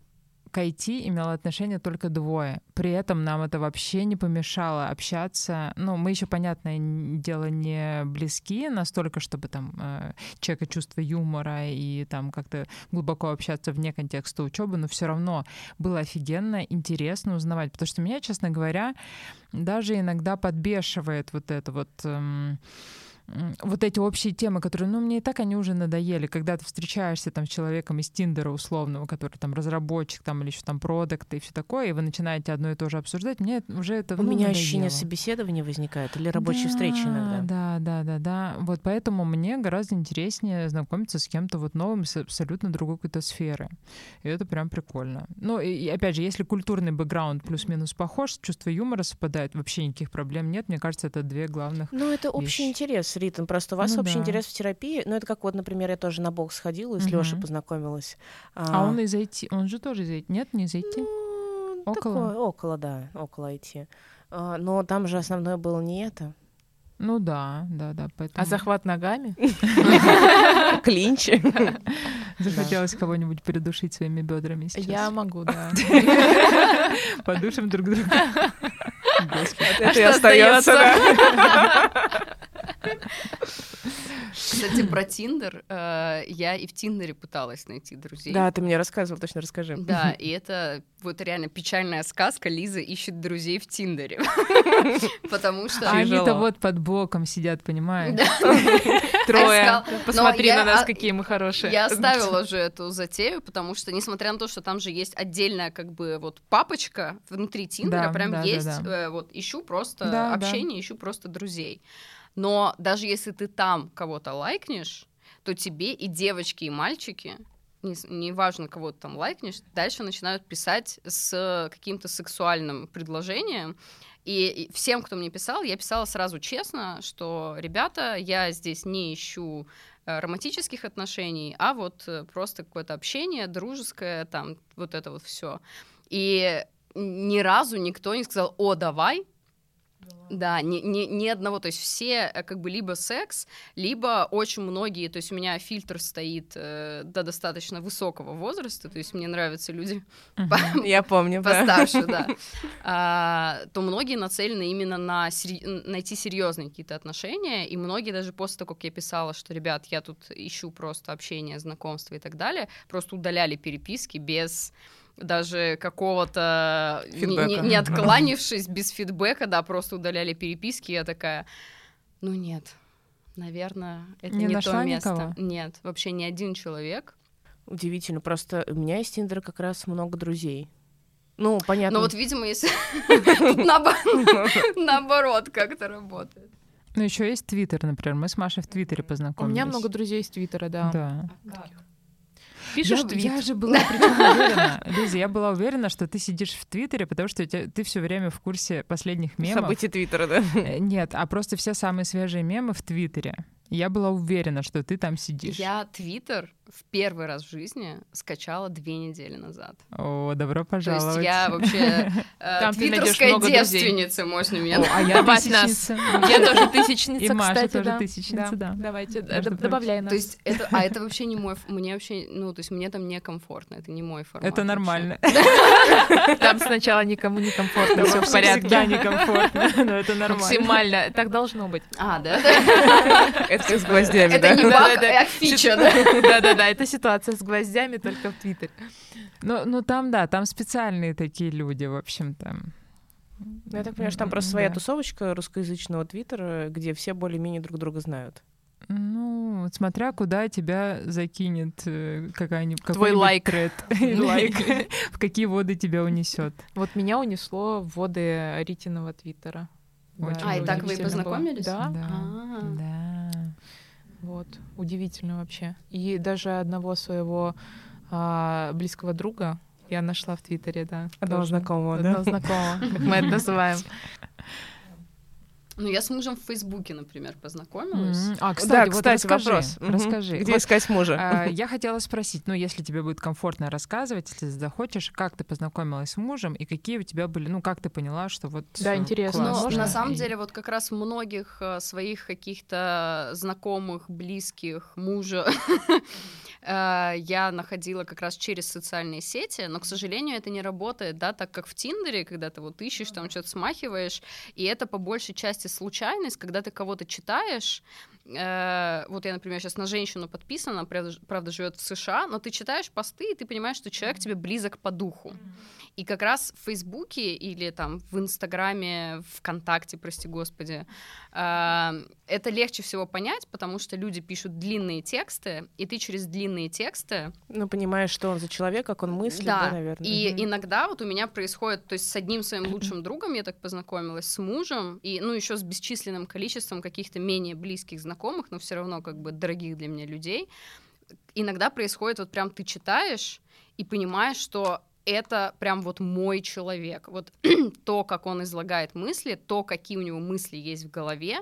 к IT имело отношение только двое. При этом нам это вообще не помешало общаться. Ну, мы еще, понятное дело, не близки настолько, чтобы там э, человека чувство юмора и там как-то глубоко общаться вне контекста учебы, но все равно было офигенно, интересно узнавать. Потому что меня, честно говоря, даже иногда подбешивает вот это вот... Эм, вот эти общие темы, которые, ну, мне и так они уже надоели, когда ты встречаешься там с человеком из Тиндера условного, который там разработчик там или еще там продукт и все такое, и вы начинаете одно и то же обсуждать, мне уже это У ну, меня надоело. ощущение собеседования возникает или рабочей да, встречи иногда. Да, да, да, да. Вот поэтому мне гораздо интереснее знакомиться с кем-то вот новым с абсолютно другой какой-то сферы. И это прям прикольно. Ну, и, и опять же, если культурный бэкграунд плюс-минус похож, чувство юмора совпадает, вообще никаких проблем нет. Мне кажется, это две главных Ну, это общий интерес ритм. Просто у вас ну, общий да. интерес в терапии. Ну, это как вот, например, я тоже на бокс ходила и с угу. Лешей познакомилась. А, а он из IT? Он же тоже из IT? Нет, не из IT? Ну, около? Такое, около, да, около IT. А, но там же основное было не это. Ну да, да, да. Поэтому... А захват ногами? [laughs] Клинч. [laughs] Захотелось кого-нибудь придушить своими бедрами сейчас. Я могу, да. [laughs] Подушим друг друга. Это и остается. Кстати, про Тиндер. Э, я и в Тиндере пыталась найти друзей. Да, ты мне рассказывал, точно расскажи. Да, и это вот реально печальная сказка. Лиза ищет друзей в Тиндере. [laughs] Потому что... Они-то вот под боком сидят, понимаешь? [laughs] Трое. Посмотри на нас, какие мы хорошие. Я оставила [laughs] же эту затею, потому что, несмотря на то, что там же есть отдельная как бы вот папочка внутри Тиндера, прям есть э, вот ищу просто общение, ищу просто друзей. Но даже если ты там кого-то лайкнешь, то тебе и девочки, и мальчики неважно, не кого ты там лайкнешь, дальше начинают писать с каким-то сексуальным предложением. И всем, кто мне писал, я писала сразу честно, что, ребята, я здесь не ищу э, романтических отношений, а вот э, просто какое-то общение дружеское, там, вот это вот все. И ни разу никто не сказал, о, давай, да, ни, ни, ни одного, то есть все э, как бы либо секс, либо очень многие, то есть у меня фильтр стоит э, до достаточно высокого возраста, то есть мне нравятся люди [laughs] я помню, постарше, да, [laughs] а, то многие нацелены именно на найти серьезные какие-то отношения, и многие даже после того, как я писала, что, ребят, я тут ищу просто общение, знакомство и так далее, просто удаляли переписки без даже какого-то, не, не, не откланившись без фидбэка, да, просто удаляли переписки, я такая, ну нет, наверное, это не, не то место. Никого? Нет, вообще ни один человек. Удивительно, просто у меня из Тиндера как раз много друзей. Ну, понятно. Но вот, видимо, если [laughs] наоборот как-то работает. Ну, еще есть Твиттер, например. Мы с Машей в Твиттере познакомились. У меня много друзей из Твиттера, да. Да. Пишешь я, твит. Я же была уверена, [laughs] Лиза, я была уверена, что ты сидишь в Твиттере, потому что ты, ты все время в курсе последних мемов. Событий Твиттера, да? Э, нет, а просто все самые свежие мемы в Твиттере. Я была уверена, что ты там сидишь. Я Твиттер в первый раз в жизни скачала две недели назад. О, добро пожаловать. То есть я вообще [laughs] э, твиттерская девственница, можно меня А я [laughs] тысячница. [laughs] Я тоже тысячница, И Маша тоже тысячница, да. Давайте, добавляй нас. То есть это, а это вообще не мой, мне вообще, ну, то есть мне там некомфортно, это не мой формат. Это нормально. Там сначала никому не комфортно, все в Всегда порядке. некомфортно, но это нормально. Максимально. Так должно быть. А, да? Это с гвоздями, Это да? не баг, а фича, да? [laughs] Да-да-да, это ситуация с гвоздями только в Твиттере. Ну, ну там, да, там специальные такие люди, в общем-то. Ну, Я так понимаю, что там просто своя Да. тусовочка русскоязычного твиттера, где все более-менее друг друга знают. Ну, смотря куда тебя закинет э, какая-нибудь Твой лайк. тред. [laughs] лайк. [laughs] В какие воды тебя унесет. Вот меня унесло в воды Ритиного Твиттера. А, и так вы и познакомились? Да, А. Да. Вот. Удивительно вообще. И даже одного своего а, близкого друга я нашла в Твиттере, да. Одного тоже. знакомого, Одного да? знакомого, как мы это называем. [laughs] Ну, я с мужем в Фейсбуке, например, познакомилась. М, А, Да, кстати, вот кстати, расскажи, вопрос. Мгм. Расскажи. Где Вот, искать мужа? а, [laughs] Я хотела спросить, ну, если тебе будет комфортно рассказывать, если захочешь, как ты познакомилась с мужем и какие у тебя были, ну, как ты поняла, что вот Да, э, интересно. Но классно. на самом И- деле вот как раз многих э, своих каких-то знакомых, близких, мужа [laughs] э, я находила как раз через социальные сети, но, к сожалению, это не работает, да, так как в Тиндере, когда ты вот ищешь, там что-то смахиваешь, и это по большей части случайность, когда ты кого-то читаешь, э, вот я, например, сейчас на женщину подписана, она, правда, правда живет в США, но ты читаешь посты, и ты понимаешь, что человек тебе близок по духу. И как раз в Фейсбуке или там в Инстаграме, ВКонтакте, прости господи, э, это легче всего понять, потому что люди пишут длинные тексты, и ты через длинные тексты Ну, понимаешь, что он за человек, как он мыслит, да, да, наверное. и Мгм. иногда вот у меня происходит, то есть с одним своим лучшим другом я так познакомилась, с мужем, и, ну, еще с бесчисленным количеством каких-то менее близких знакомых, но все равно как бы дорогих для меня людей. Иногда происходит вот прям ты читаешь и понимаешь, что это прям вот мой человек. Вот [clears throat] то, как он излагает мысли, то, какие у него мысли есть в голове,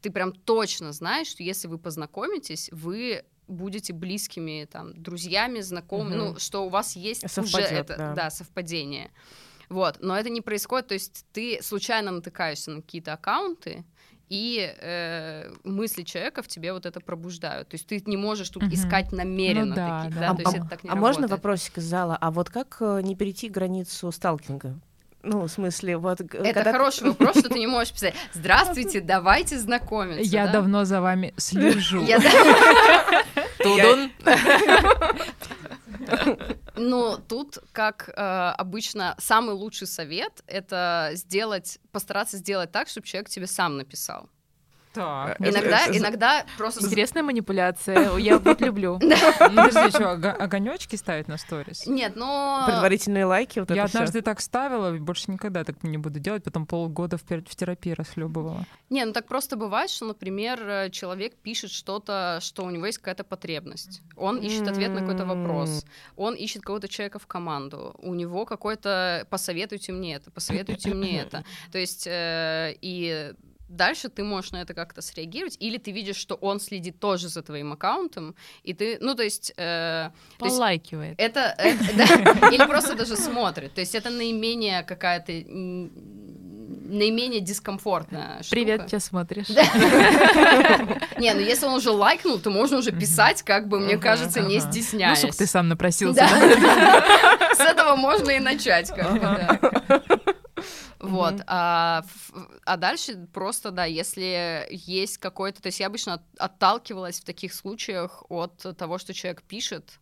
ты прям точно знаешь, что если вы познакомитесь, вы будете близкими там друзьями, знакомыми, Мгм. ну что у вас есть уже Совпадёт, это, да. совпадение. Вот, но это не происходит, то есть ты случайно натыкаешься на какие-то аккаунты, и э, мысли человека в тебе вот это пробуждают. То есть ты не можешь тут Мгм. искать намеренно Ну да, таких, да. да, А, то есть а- это так не а можно вопросик из зала? А вот как э, не перейти границу сталкинга? Ну, в смысле, вот... Это когда- хороший вопрос, что ты не можешь писать. Здравствуйте, давайте знакомиться. Я да? давно за вами слежу. Тудун. [laughs] [laughs] Ну, тут, как э, обычно, самый лучший совет — это сделать, постараться сделать так, чтобы человек тебе сам написал. Так. Это- Иногда, это- иногда просто... Интересная манипуляция. Я вот [laughs] люблю. Подожди, что, огонечки ставить на сторис? Нет, но... Предварительные лайки, вот Я однажды так ставила, и больше никогда так не буду делать, потом полгода в терапии расхлебывала. Не, ну так просто бывает, что, например, э, человек пишет что-то, что у него есть какая-то потребность. Он ищет ответ на какой-то вопрос. Он ищет кого-то человека в команду. У него какой-то «посоветуйте мне это», «посоветуйте мне это». [laughs] То есть э, и дальше ты можешь на это как-то среагировать, или ты видишь, что он следит тоже за твоим аккаунтом, и ты, ну, то есть... э, то есть Полайкивает. это, это- [laughs] да, или просто даже смотрит. То есть это наименее какая-то наименее дискомфортная штука. Привет, тебя смотришь. Не, ну если он уже лайкнул, то можно уже писать, как бы, мне кажется, не. Ну, стесняясь. сука, ты сам напросился. С этого можно и начать, как бы, да. Вот, а, ф- а дальше просто, да, если есть какой-то... То есть я обычно от- отталкивалась в таких случаях от того, что человек пишет,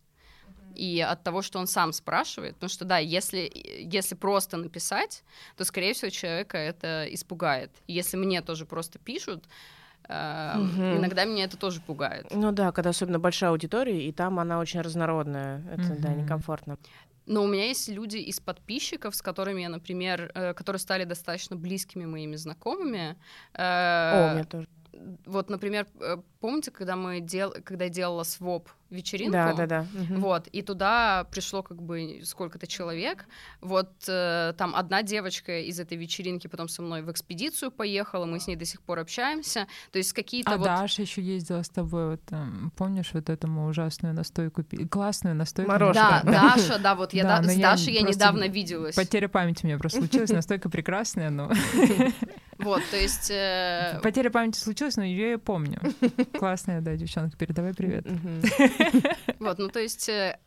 и от того, что он сам спрашивает. Потому что, да, если, если просто написать, то, скорее всего, человека это испугает. Если мне тоже просто пишут, э, Мгм. иногда меня это тоже пугает. Ну да, когда особенно большая аудитория, и там она очень разнородная. Это, да, Мгм. некомфортно. Но у меня есть люди из подписчиков, с которыми я, например, э, которые стали достаточно близкими моими знакомыми. О, у Э, меня тоже. вот, например, э, помните, когда мы дел, когда я делала своп вечеринку? Да, да, да. Вот, и туда пришло как бы сколько-то человек. Вот э, там одна девочка из этой вечеринки потом со мной в экспедицию поехала, мы с ней до сих пор общаемся. То есть какие-то а вот... Даша еще ездила с тобой, вот, там, помнишь вот этому ужасную настойку, классную настойку? Морожка. Да, Даша, да, вот я да, да, с Дашей я недавно виделась. Потеря памяти у меня просто случилась, настойка прекрасная, но... [laughs] Вот, то есть... Э... Потеря памяти случилась, но ее я помню. Классная, да, девчонка, передавай привет. [laughs] Вот, ну то есть... Э,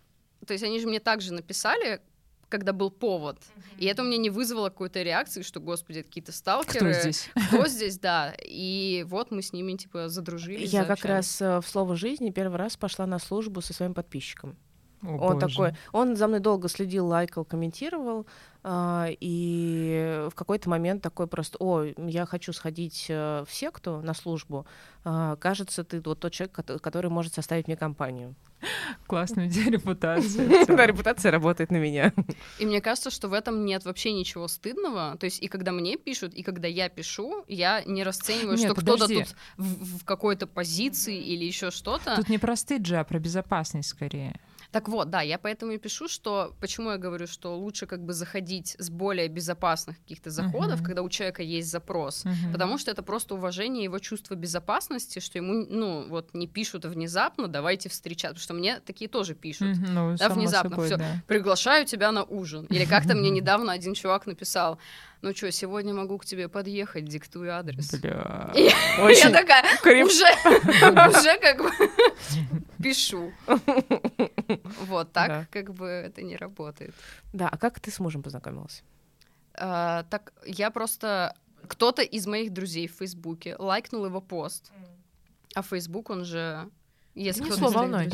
то есть они же мне также написали, когда был повод. Mm-hmm. И это у меня не вызвало какой-то реакции, что, господи, какие-то сталкеры. Кто здесь? [laughs] Кто здесь, да. И вот мы с ними, типа, задружились. Я как раз э, в «Слово жизни» первый раз пошла на службу со своим подписчиком. О, он боже. такой, он за мной долго следил, лайкал, комментировал, а, и в какой-то момент такой просто, о, я хочу сходить э, в секту на службу, а, кажется, ты вот тот человек, который может составить мне компанию. [laughs] Классная у тебя репутация. [laughs] Да, репутация работает на меня. [laughs] И мне кажется, что в этом нет вообще ничего стыдного. То есть и когда мне пишут, и когда я пишу, я не расцениваю, что кто-то тут в, в какой-то позиции или еще что-то. Тут не про стыд же, а про безопасность скорее. Так вот, да, я поэтому и пишу, что почему я говорю, что лучше как бы заходить с более безопасных каких-то заходов, Мгм. когда у человека есть запрос, Мгм. потому что это просто уважение его чувства безопасности, что ему, ну, вот не пишут внезапно, давайте встречаться, потому что мне такие тоже пишут. Мгм, Ну, Да, внезапно собой, всё. да. Приглашаю тебя на ужин. Или как-то мне [laughs] недавно один чувак написал, ну что, сегодня могу к тебе подъехать, диктуй адрес. Бля. [laughs] И Я такая, креп- уже, [laughs] уже как бы [laughs] пишу. Вот так Да. как бы это не работает. Да, а как ты с мужем познакомилась? А, так я просто кто-то из моих друзей в Фейсбуке лайкнул его пост, а Фейсбук он же если Вынесло волной.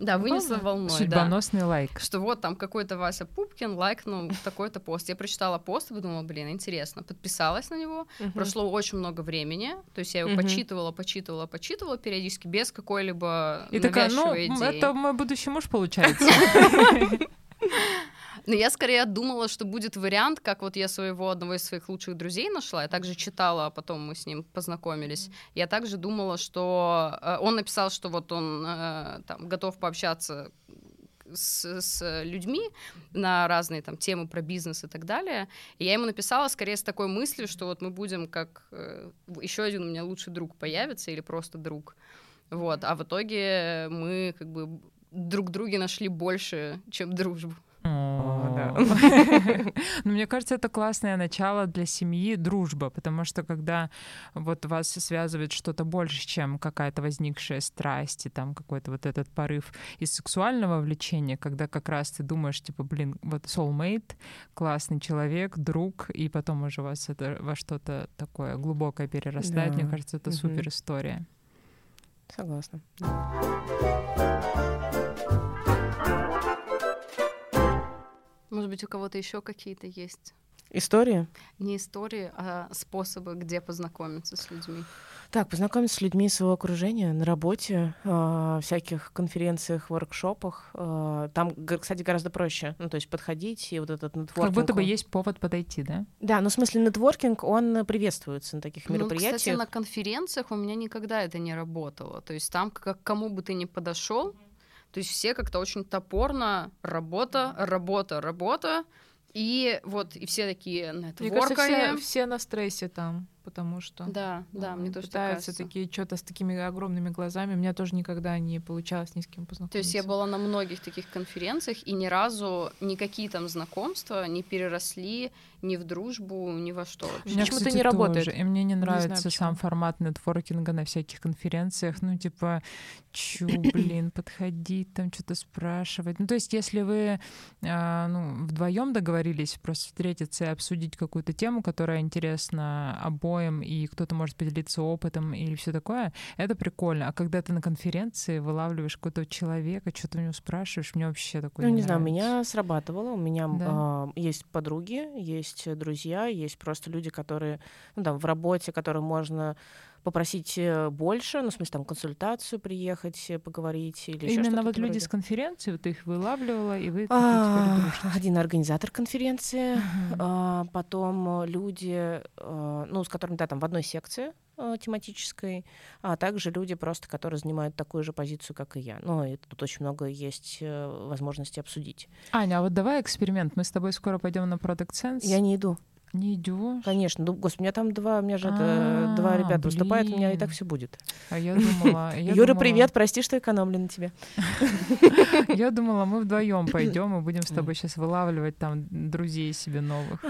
Да, вынесло волной. да. Судьбоносный лайк. Что вот там какой-то Вася Пупкин лайкнул такой-то пост. Я прочитала пост и подумала, блин, интересно. Подписалась на него. Мгм. Прошло очень много времени. То есть я его Мгм. почитывала, почитывала, почитывала периодически без какой-либо И такая, ну, идеи. это мой будущий муж получается. [laughs] [laughs] Но я скорее думала, что будет вариант, как вот я своего одного из своих лучших друзей нашла. Я также читала, а потом мы с ним познакомились. Я также думала, что э, он написал, что вот он э, там готов пообщаться с, с людьми на разные там темы про бизнес и так далее. И я ему написала скорее с такой мыслью, что вот мы будем как еще один у меня лучший друг появится или просто друг. Вот, а в итоге мы как бы друг друге нашли больше, чем дружбу. [laughs] Ну, мне кажется, это классное начало для семьи, дружба, потому что когда вот вас связывает что-то больше, чем какая-то возникшая страсть и там какой-то вот этот порыв из сексуального влечения, когда как раз ты думаешь, типа, блин, вот soulmate, классный человек, друг, и потом уже у вас это во что-то такое глубокое перерастает, Да. мне кажется, это супер история. Согласна. Может быть, у кого-то еще какие-то есть История? не истории, а способы, где познакомиться с людьми. Так, познакомиться с людьми своего окружения на работе, э, всяких конференциях, воркшопах. э, там, кстати, гораздо проще. Ну, то есть подходить и вот этот нетворкинг. Как будто бы есть повод подойти, да? Да, ну в смысле нетворкинг, он приветствуется на таких Ну, мероприятиях. кстати, на конференциях у меня никогда это не работало. То есть там, как к кому бы ты ни подошел, то есть все как-то очень топорно работа, работа, работа. И вот, и все такие Мне кажется, все, все на стрессе там, потому что Да, да, мне тоже так пытаются кажется. такие что-то с такими огромными глазами. У меня тоже никогда не получалось ни с кем То познакомиться. есть я была на многих таких конференциях, и ни разу никакие там знакомства не переросли ни в дружбу, ни во что У вообще. меня, Почему-то не работает. тоже. И мне не знаю, нравится сам почему. формат нетворкинга на всяких конференциях. Ну, типа, чё, блин, [clears throat] подходить, там что-то спрашивать. Ну, то есть, если вы а, ну, вдвоем договорились просто встретиться и обсудить какую-то тему, которая интересна обоим, и кто-то может поделиться опытом или все такое, это прикольно. А когда ты на конференции вылавливаешь какого-то человека, что-то у него спрашиваешь, мне вообще такое Ну, не не знаю, нравится. меня сработало. У меня Да. а, есть подруги, есть друзья, есть просто люди, которые, ну, там, в работе, которым можно попросить э, больше, ну, в смысле, там, консультацию приехать, поговорить или еще Именно вот люди вроде. с конференции, вот ты их вылавливала, и вы а, Один организатор конференции, uh-huh. а, потом люди, а, ну, с которыми, да, там, в одной секции тематической, а также люди просто, которые занимают такую же позицию, как и я. Ну, и тут очень много есть э, возможностей обсудить. Аня, а вот давай эксперимент. Мы с тобой скоро пойдем на Product Sense. Я не иду. Не идешь? Конечно. Ну, господи, у меня там два, у меня же это, два А, ребята выступают, у меня и так все будет. А я думала... [laughs] я Юра, думала- привет, прости, что экономлю на тебе. [laughs] Я думала, мы вдвоем пойдем и будем с [laughs] тобой сейчас вылавливать там друзей себе новых.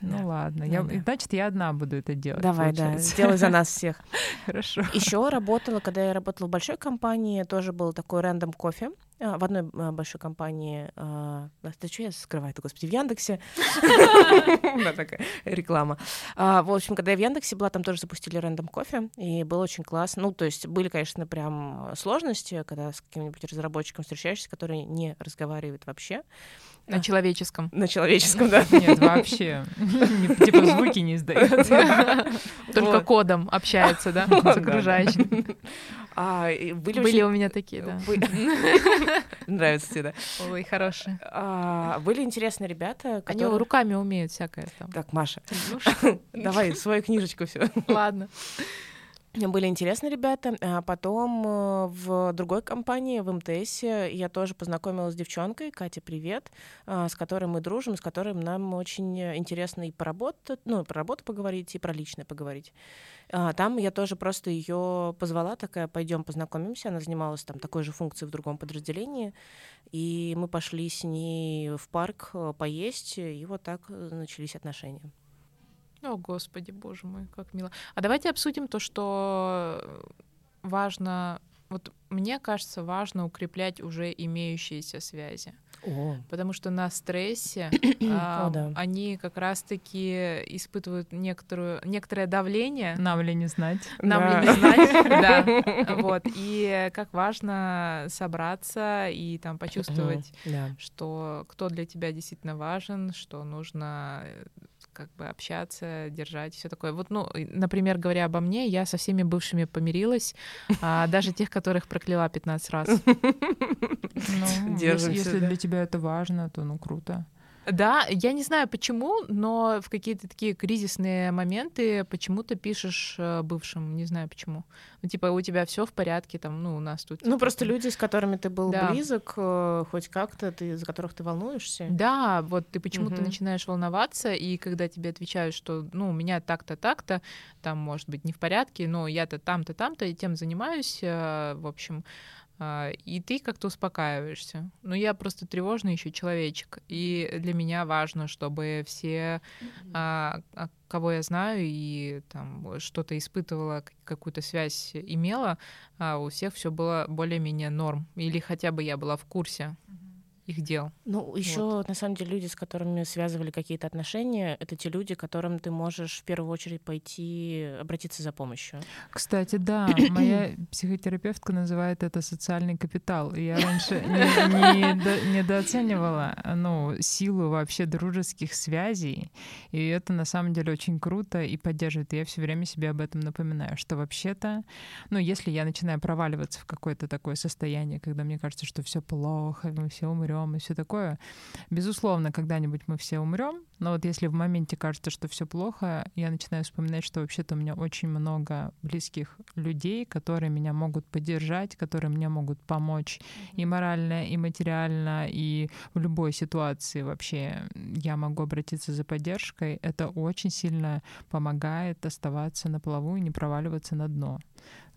Ну Да. ладно. Да, Я, да. Значит, я одна буду это делать. Давай, да, получается. сделай за нас [laughs] всех. Хорошо. Еще работала, когда я работала в большой компании, тоже был такой рандом кофе. А, В одной а, большой компании, а, да что я скрываю-то, господи, в Яндексе. [laughs] Да, такая реклама. В общем, когда я в Яндексе была, там тоже запустили рандом кофе, и было очень классно. Ну, то есть были, конечно, прям сложности, когда с каким-нибудь разработчиком встречаешься, который не разговаривает вообще На человеческом. на человеческом, да. Нет, вообще. Типа звуки не издает. [laughs] Только кодом общается, да, [laughs] с окружающим. А, были Были очень- у меня такие, да. [laughs] Нравится тебе, да? Ой, хорошие. А, Были интересные ребята, Они руками умеют всякое там. Так, Маша, давай свою книжечку все. Ладно. Были интересные ребята. А потом э, в другой компании, в МТС, я тоже познакомилась с девчонкой, Катя, привет, а, с которой мы дружим, с которой нам очень интересно и поработать, ну, про работу поговорить, и про личное поговорить. А, Там я тоже просто ее позвала, такая, пойдем познакомимся. Она занималась там такой же функцией в другом подразделении. И мы пошли с ней в парк э, поесть, и вот так э, начались отношения. О, господи, боже мой, как мило. А давайте обсудим то, что важно... Вот мне кажется, важно укреплять уже имеющиеся связи. О, Потому что на стрессе [coughs] а, О, да. они как раз-таки испытывают некоторую, некоторое давление. Нам ли не знать? Нам Да. ли не знать, [laughs] да. Вот. И как важно собраться и там почувствовать, что кто для тебя действительно важен, что нужно э, как бы общаться, держать все такое. Вот, ну, например, говоря обо мне, я со всеми бывшими помирилась, а, даже тех, которых прокляла 15 раз. Ну, Держимся, если, если да. для тебя это важно, то ну круто. Да, я не знаю почему, но в какие-то такие кризисные моменты почему-то пишешь э, бывшим, не знаю почему. Ну, типа, у тебя все в порядке, там, ну, у нас тут... Ну, просто люди, с которыми ты был Да. близок, э, хоть как-то, ты, за которых ты волнуешься. Да, вот ты почему-то Мгм. начинаешь волноваться, и когда тебе отвечают, что, ну, у меня так-то, так-то, там, может быть, не в порядке, но я-то там-то, там-то, и тем занимаюсь, э, в общем, и ты как-то успокаиваешься. Ну, я просто тревожный еще человечек, и для меня важно, чтобы все, а, а, кого я знаю и там что-то испытывала, какую-то связь имела, а у всех все было более-менее норм, или хотя бы я была в курсе их дел. Ну, еще, на самом деле, люди, с которыми связывали какие-то отношения, это те люди, которым ты можешь в первую очередь пойти обратиться за помощью. Кстати, да, [coughs] моя психотерапевтка называет это социальный капитал. Я раньше не, не до- недооценивала ну, силу вообще дружеских связей. И это на самом деле очень круто и поддерживает. И я все время себе об этом напоминаю, что вообще-то, ну, если я начинаю проваливаться в какое-то такое состояние, когда мне кажется, что все плохо, мы все умрем и все такое, безусловно, когда-нибудь мы все умрем. Но вот если в моменте кажется, что все плохо, я начинаю вспоминать, что вообще-то у меня очень много близких людей, которые меня могут поддержать, которые мне могут помочь и морально, и материально, и в любой ситуации вообще я могу обратиться за поддержкой. Это очень сильно помогает оставаться на плаву и не проваливаться на дно.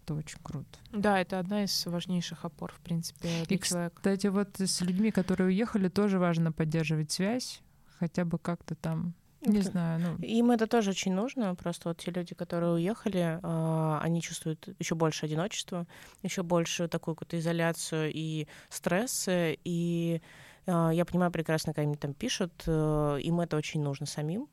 Это очень круто. Да, это одна из важнейших опор, в принципе, для И, человека. Кстати, вот с людьми, которые уехали, тоже важно поддерживать связь, хотя бы как-то там, не Это- знаю, ну, Им это тоже очень нужно. Просто вот те люди, которые уехали, а, они чувствуют еще больше одиночества, еще больше такую какую-то изоляцию и стресс. И а, я понимаю прекрасно, когда они там пишут, э, им это очень нужно самим.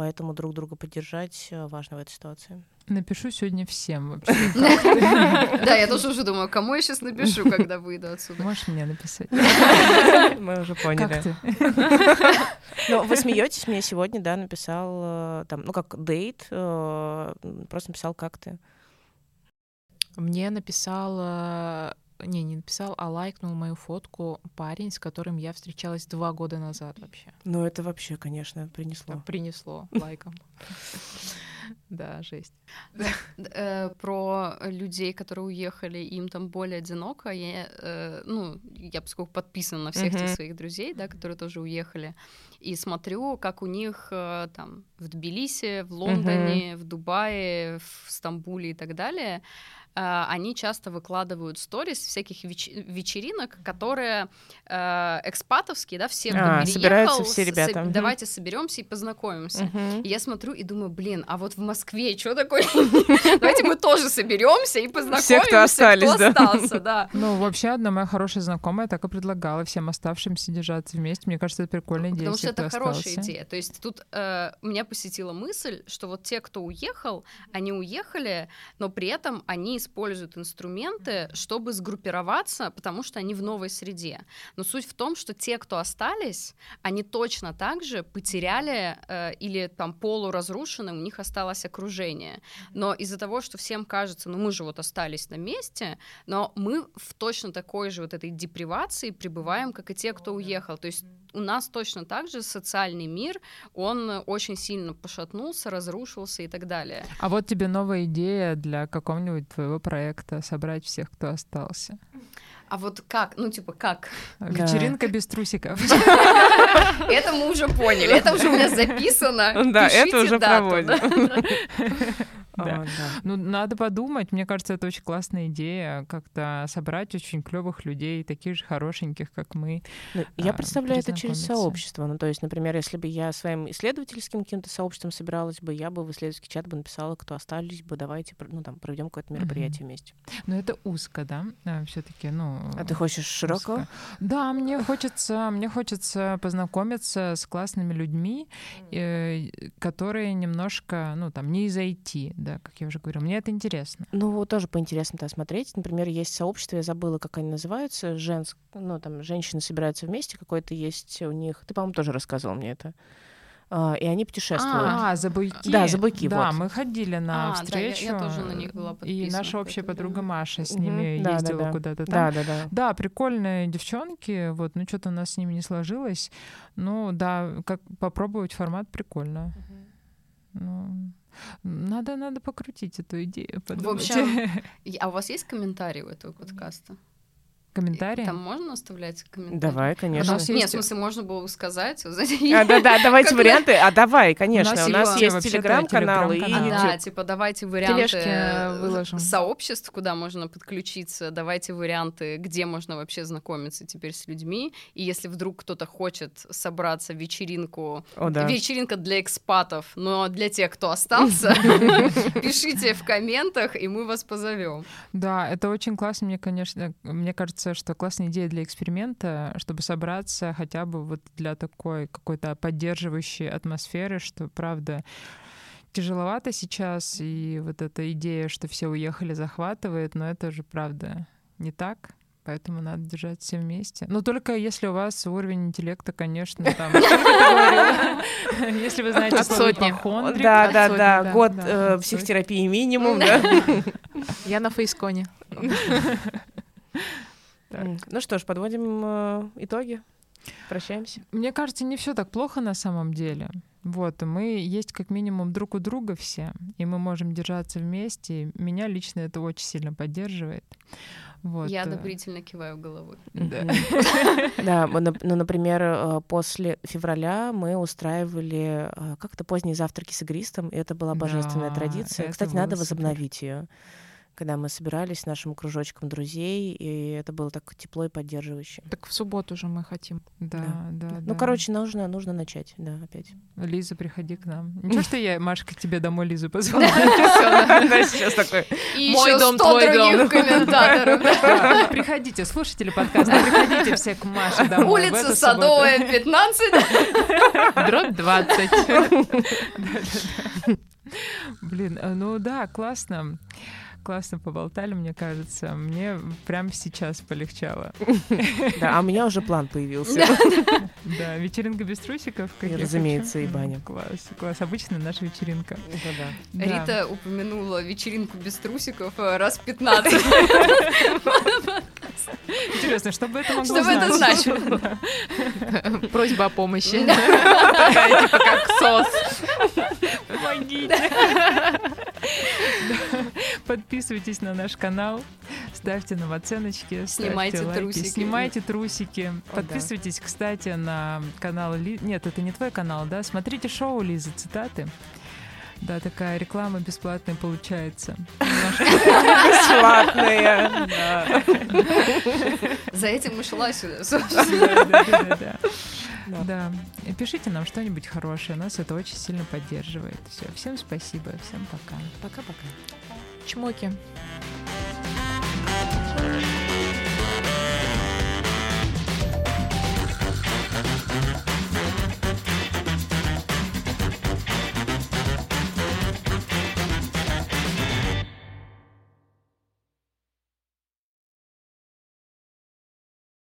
Поэтому друг друга поддержать э, важно в этой ситуации. Напишу сегодня всем вообще. [laughs] Да, я тоже уже думаю, кому я сейчас напишу, когда выйду отсюда. Можешь мне написать. [laughs] Мы уже поняли. Как ты? [laughs] Ну, вы смеетесь, мне сегодня, да, написал, э, там, ну, как дейт, э, просто написал, как ты. Мне написал не, не написал, а лайкнул мою фотку парень, с которым я встречалась два года назад вообще. Ну, это вообще, конечно, принесло. Принесло [laughs] лайком. Да, жесть. Э, про людей, которые уехали, им там более одиноко. Я, э, ну, я поскольку подписана на всех этих своих друзей, да, которые тоже уехали, и смотрю, как у них э, там в Тбилиси, в Лондоне, в Дубае, в Стамбуле и так далее они часто выкладывают сторис всяких веч- вечеринок, которые э, экспатовские, да, все, кто а, переехал, собираются все ребята. С- давайте соберемся и познакомимся. Угу. И я смотрю и думаю, блин, а вот в Москве что такое? [laughs] Давайте мы тоже соберемся и познакомимся. Все, кто остались, да. остался, да. [laughs] Ну, вообще, одна моя хорошая знакомая так и предлагала всем оставшимся держаться вместе. Мне кажется, это прикольная идея. Потому что это хорошая идея. То есть тут э, меня посетила мысль, что вот те, кто уехал, они уехали, но при этом они используют инструменты, чтобы сгруппироваться, потому что они в новой среде. Но суть в том, что те, кто остались, они точно так же потеряли э, или там полуразрушены, у них осталось окружение. Но из-за того, что всем кажется, ну мы же вот остались на месте, но мы в точно такой же вот этой депривации пребываем, как и те, кто уехал. То есть у нас точно так же социальный мир, он очень сильно пошатнулся, разрушился и так далее. А вот тебе новая идея для какого-нибудь твоего проекта собрать всех, кто остался. А вот как? Ну, типа, как? Вечеринка без трусиков. [laughs] Это мы уже поняли. Это уже у меня записано. Да, это уже проводим. [laughs] Да. Ну, надо подумать. Мне кажется, это очень классная идея, как-то собрать очень клевых людей, таких же хорошеньких, как мы. Ну, я а, представляю это через сообщество. Ну, то есть, например, если бы я своим исследовательским каким-то сообществом собиралась бы, я бы в исследовательский чат бы написала, кто остались бы, давайте, ну, там, проведем какое-то мероприятие вместе. Но это узко, да, а, все-таки, ну. А ты хочешь широко? Да, мне хочется, мне хочется познакомиться с классными людьми, э, которые немножко, ну, там, не из IT, да, как я уже говорила. Мне это интересно. Ну, тоже поинтересно-то смотреть. Например, есть сообщество, я забыла, как они называются, женск... ну, там, женщины собираются вместе, какой-то есть у них... Ты, по-моему, тоже рассказывал мне это. Uh, и они путешествуют. А, за буйки. Да, за буйки, Да, вот. мы ходили на а, встречу. Да, я, я тоже на них была И наша общая подруга Маша с ними да, ездила да, да. куда-то там. Да, да, да. Да, прикольные девчонки, вот, ну что-то у нас с ними не сложилось. Ну да, как попробовать формат прикольно. Ну, надо, надо покрутить эту идею. Подумать. В общем, [laughs] а у вас есть комментарии у этого подкаста? Комментарии? Там можно оставлять комментарии? Давай, конечно. Нет, есть... в смысле, можно было бы сказать. А, да, да, давайте варианты. А давай, конечно. У нас, есть телеграм-канал и YouTube. Да, типа, давайте варианты выложим. сообществ, куда можно подключиться. Давайте варианты, где можно вообще знакомиться теперь с людьми. И если вдруг кто-то хочет собраться в вечеринку, О, да. вечеринка для экспатов, но для тех, кто остался, [laughs] пишите в комментах, и мы вас позовем. Да, это очень классно, мне, конечно, мне кажется, кажется, что классная идея для эксперимента, чтобы собраться хотя бы вот для такой какой-то поддерживающей атмосферы, что, правда, тяжеловато сейчас, и вот эта идея, что все уехали, захватывает, но это же правда не так. Поэтому надо держать все вместе. Но только если у вас уровень интеллекта, конечно, там... [laughs] Если вы знаете слово ипохондрик. Да, да, да. Год э, психотерапии минимум, [laughs] да. Я на фейсконе. [laughs] Так. Ну что ж, подводим э, итоги. Прощаемся. Мне кажется, не все так плохо на самом деле. Вот, мы есть как минимум друг у друга все, и мы можем держаться вместе. Меня лично это очень сильно поддерживает. Вот. Я э, одобрительно киваю головой. Да, [laughs] ну, например, э, после февраля мы устраивали э, как-то поздние завтраки с игристом, и это была божественная традиция. Кстати, надо возобновить ее когда мы собирались с нашим кружочком друзей, и это было так тепло и поддерживающе. Так в субботу же мы хотим. Да, да. да ну, да. короче, нужно, нужно начать, да, опять. Лиза, приходи к нам. Ничего, что я, Машка, тебе домой Лизу позвала. [laughs] Сейчас такой. Мой дом, 100 твой дом. комментаторов. [laughs] Приходите, слушатели подкаста, приходите все к Маше домой. Улица Садовая, 15. [laughs] Дробь 20. субботу. Блин, э, ну да, классно. Классно поболтали, мне кажется. Мне прямо сейчас полегчало. Да, а у меня уже план появился. Да, вечеринка без трусиков. разумеется, и баня. Класс, класс. Обычная наша вечеринка. Рита упомянула вечеринку без трусиков э, раз 15. [laughs] Интересно, что бы это могло Что бы это значило? [laughs] Просьба о помощи. Такая, типа как сос. Помогите. Подписывайтесь на наш канал, ставьте нам оценочки, Снимайте лайки, трусики. Снимайте трусики. О, да. Подписывайтесь, кстати, на канал Ли... Нет, это не твой канал, да? Смотрите шоу Лизы цитаты. Да, такая реклама бесплатная получается. Бесплатные. да. За этим и шла сюда, собственно. Да. И пишите нам что-нибудь хорошее. Нас это очень сильно поддерживает. Все. Всем спасибо. Всем пока. Пока-пока. Чмоки.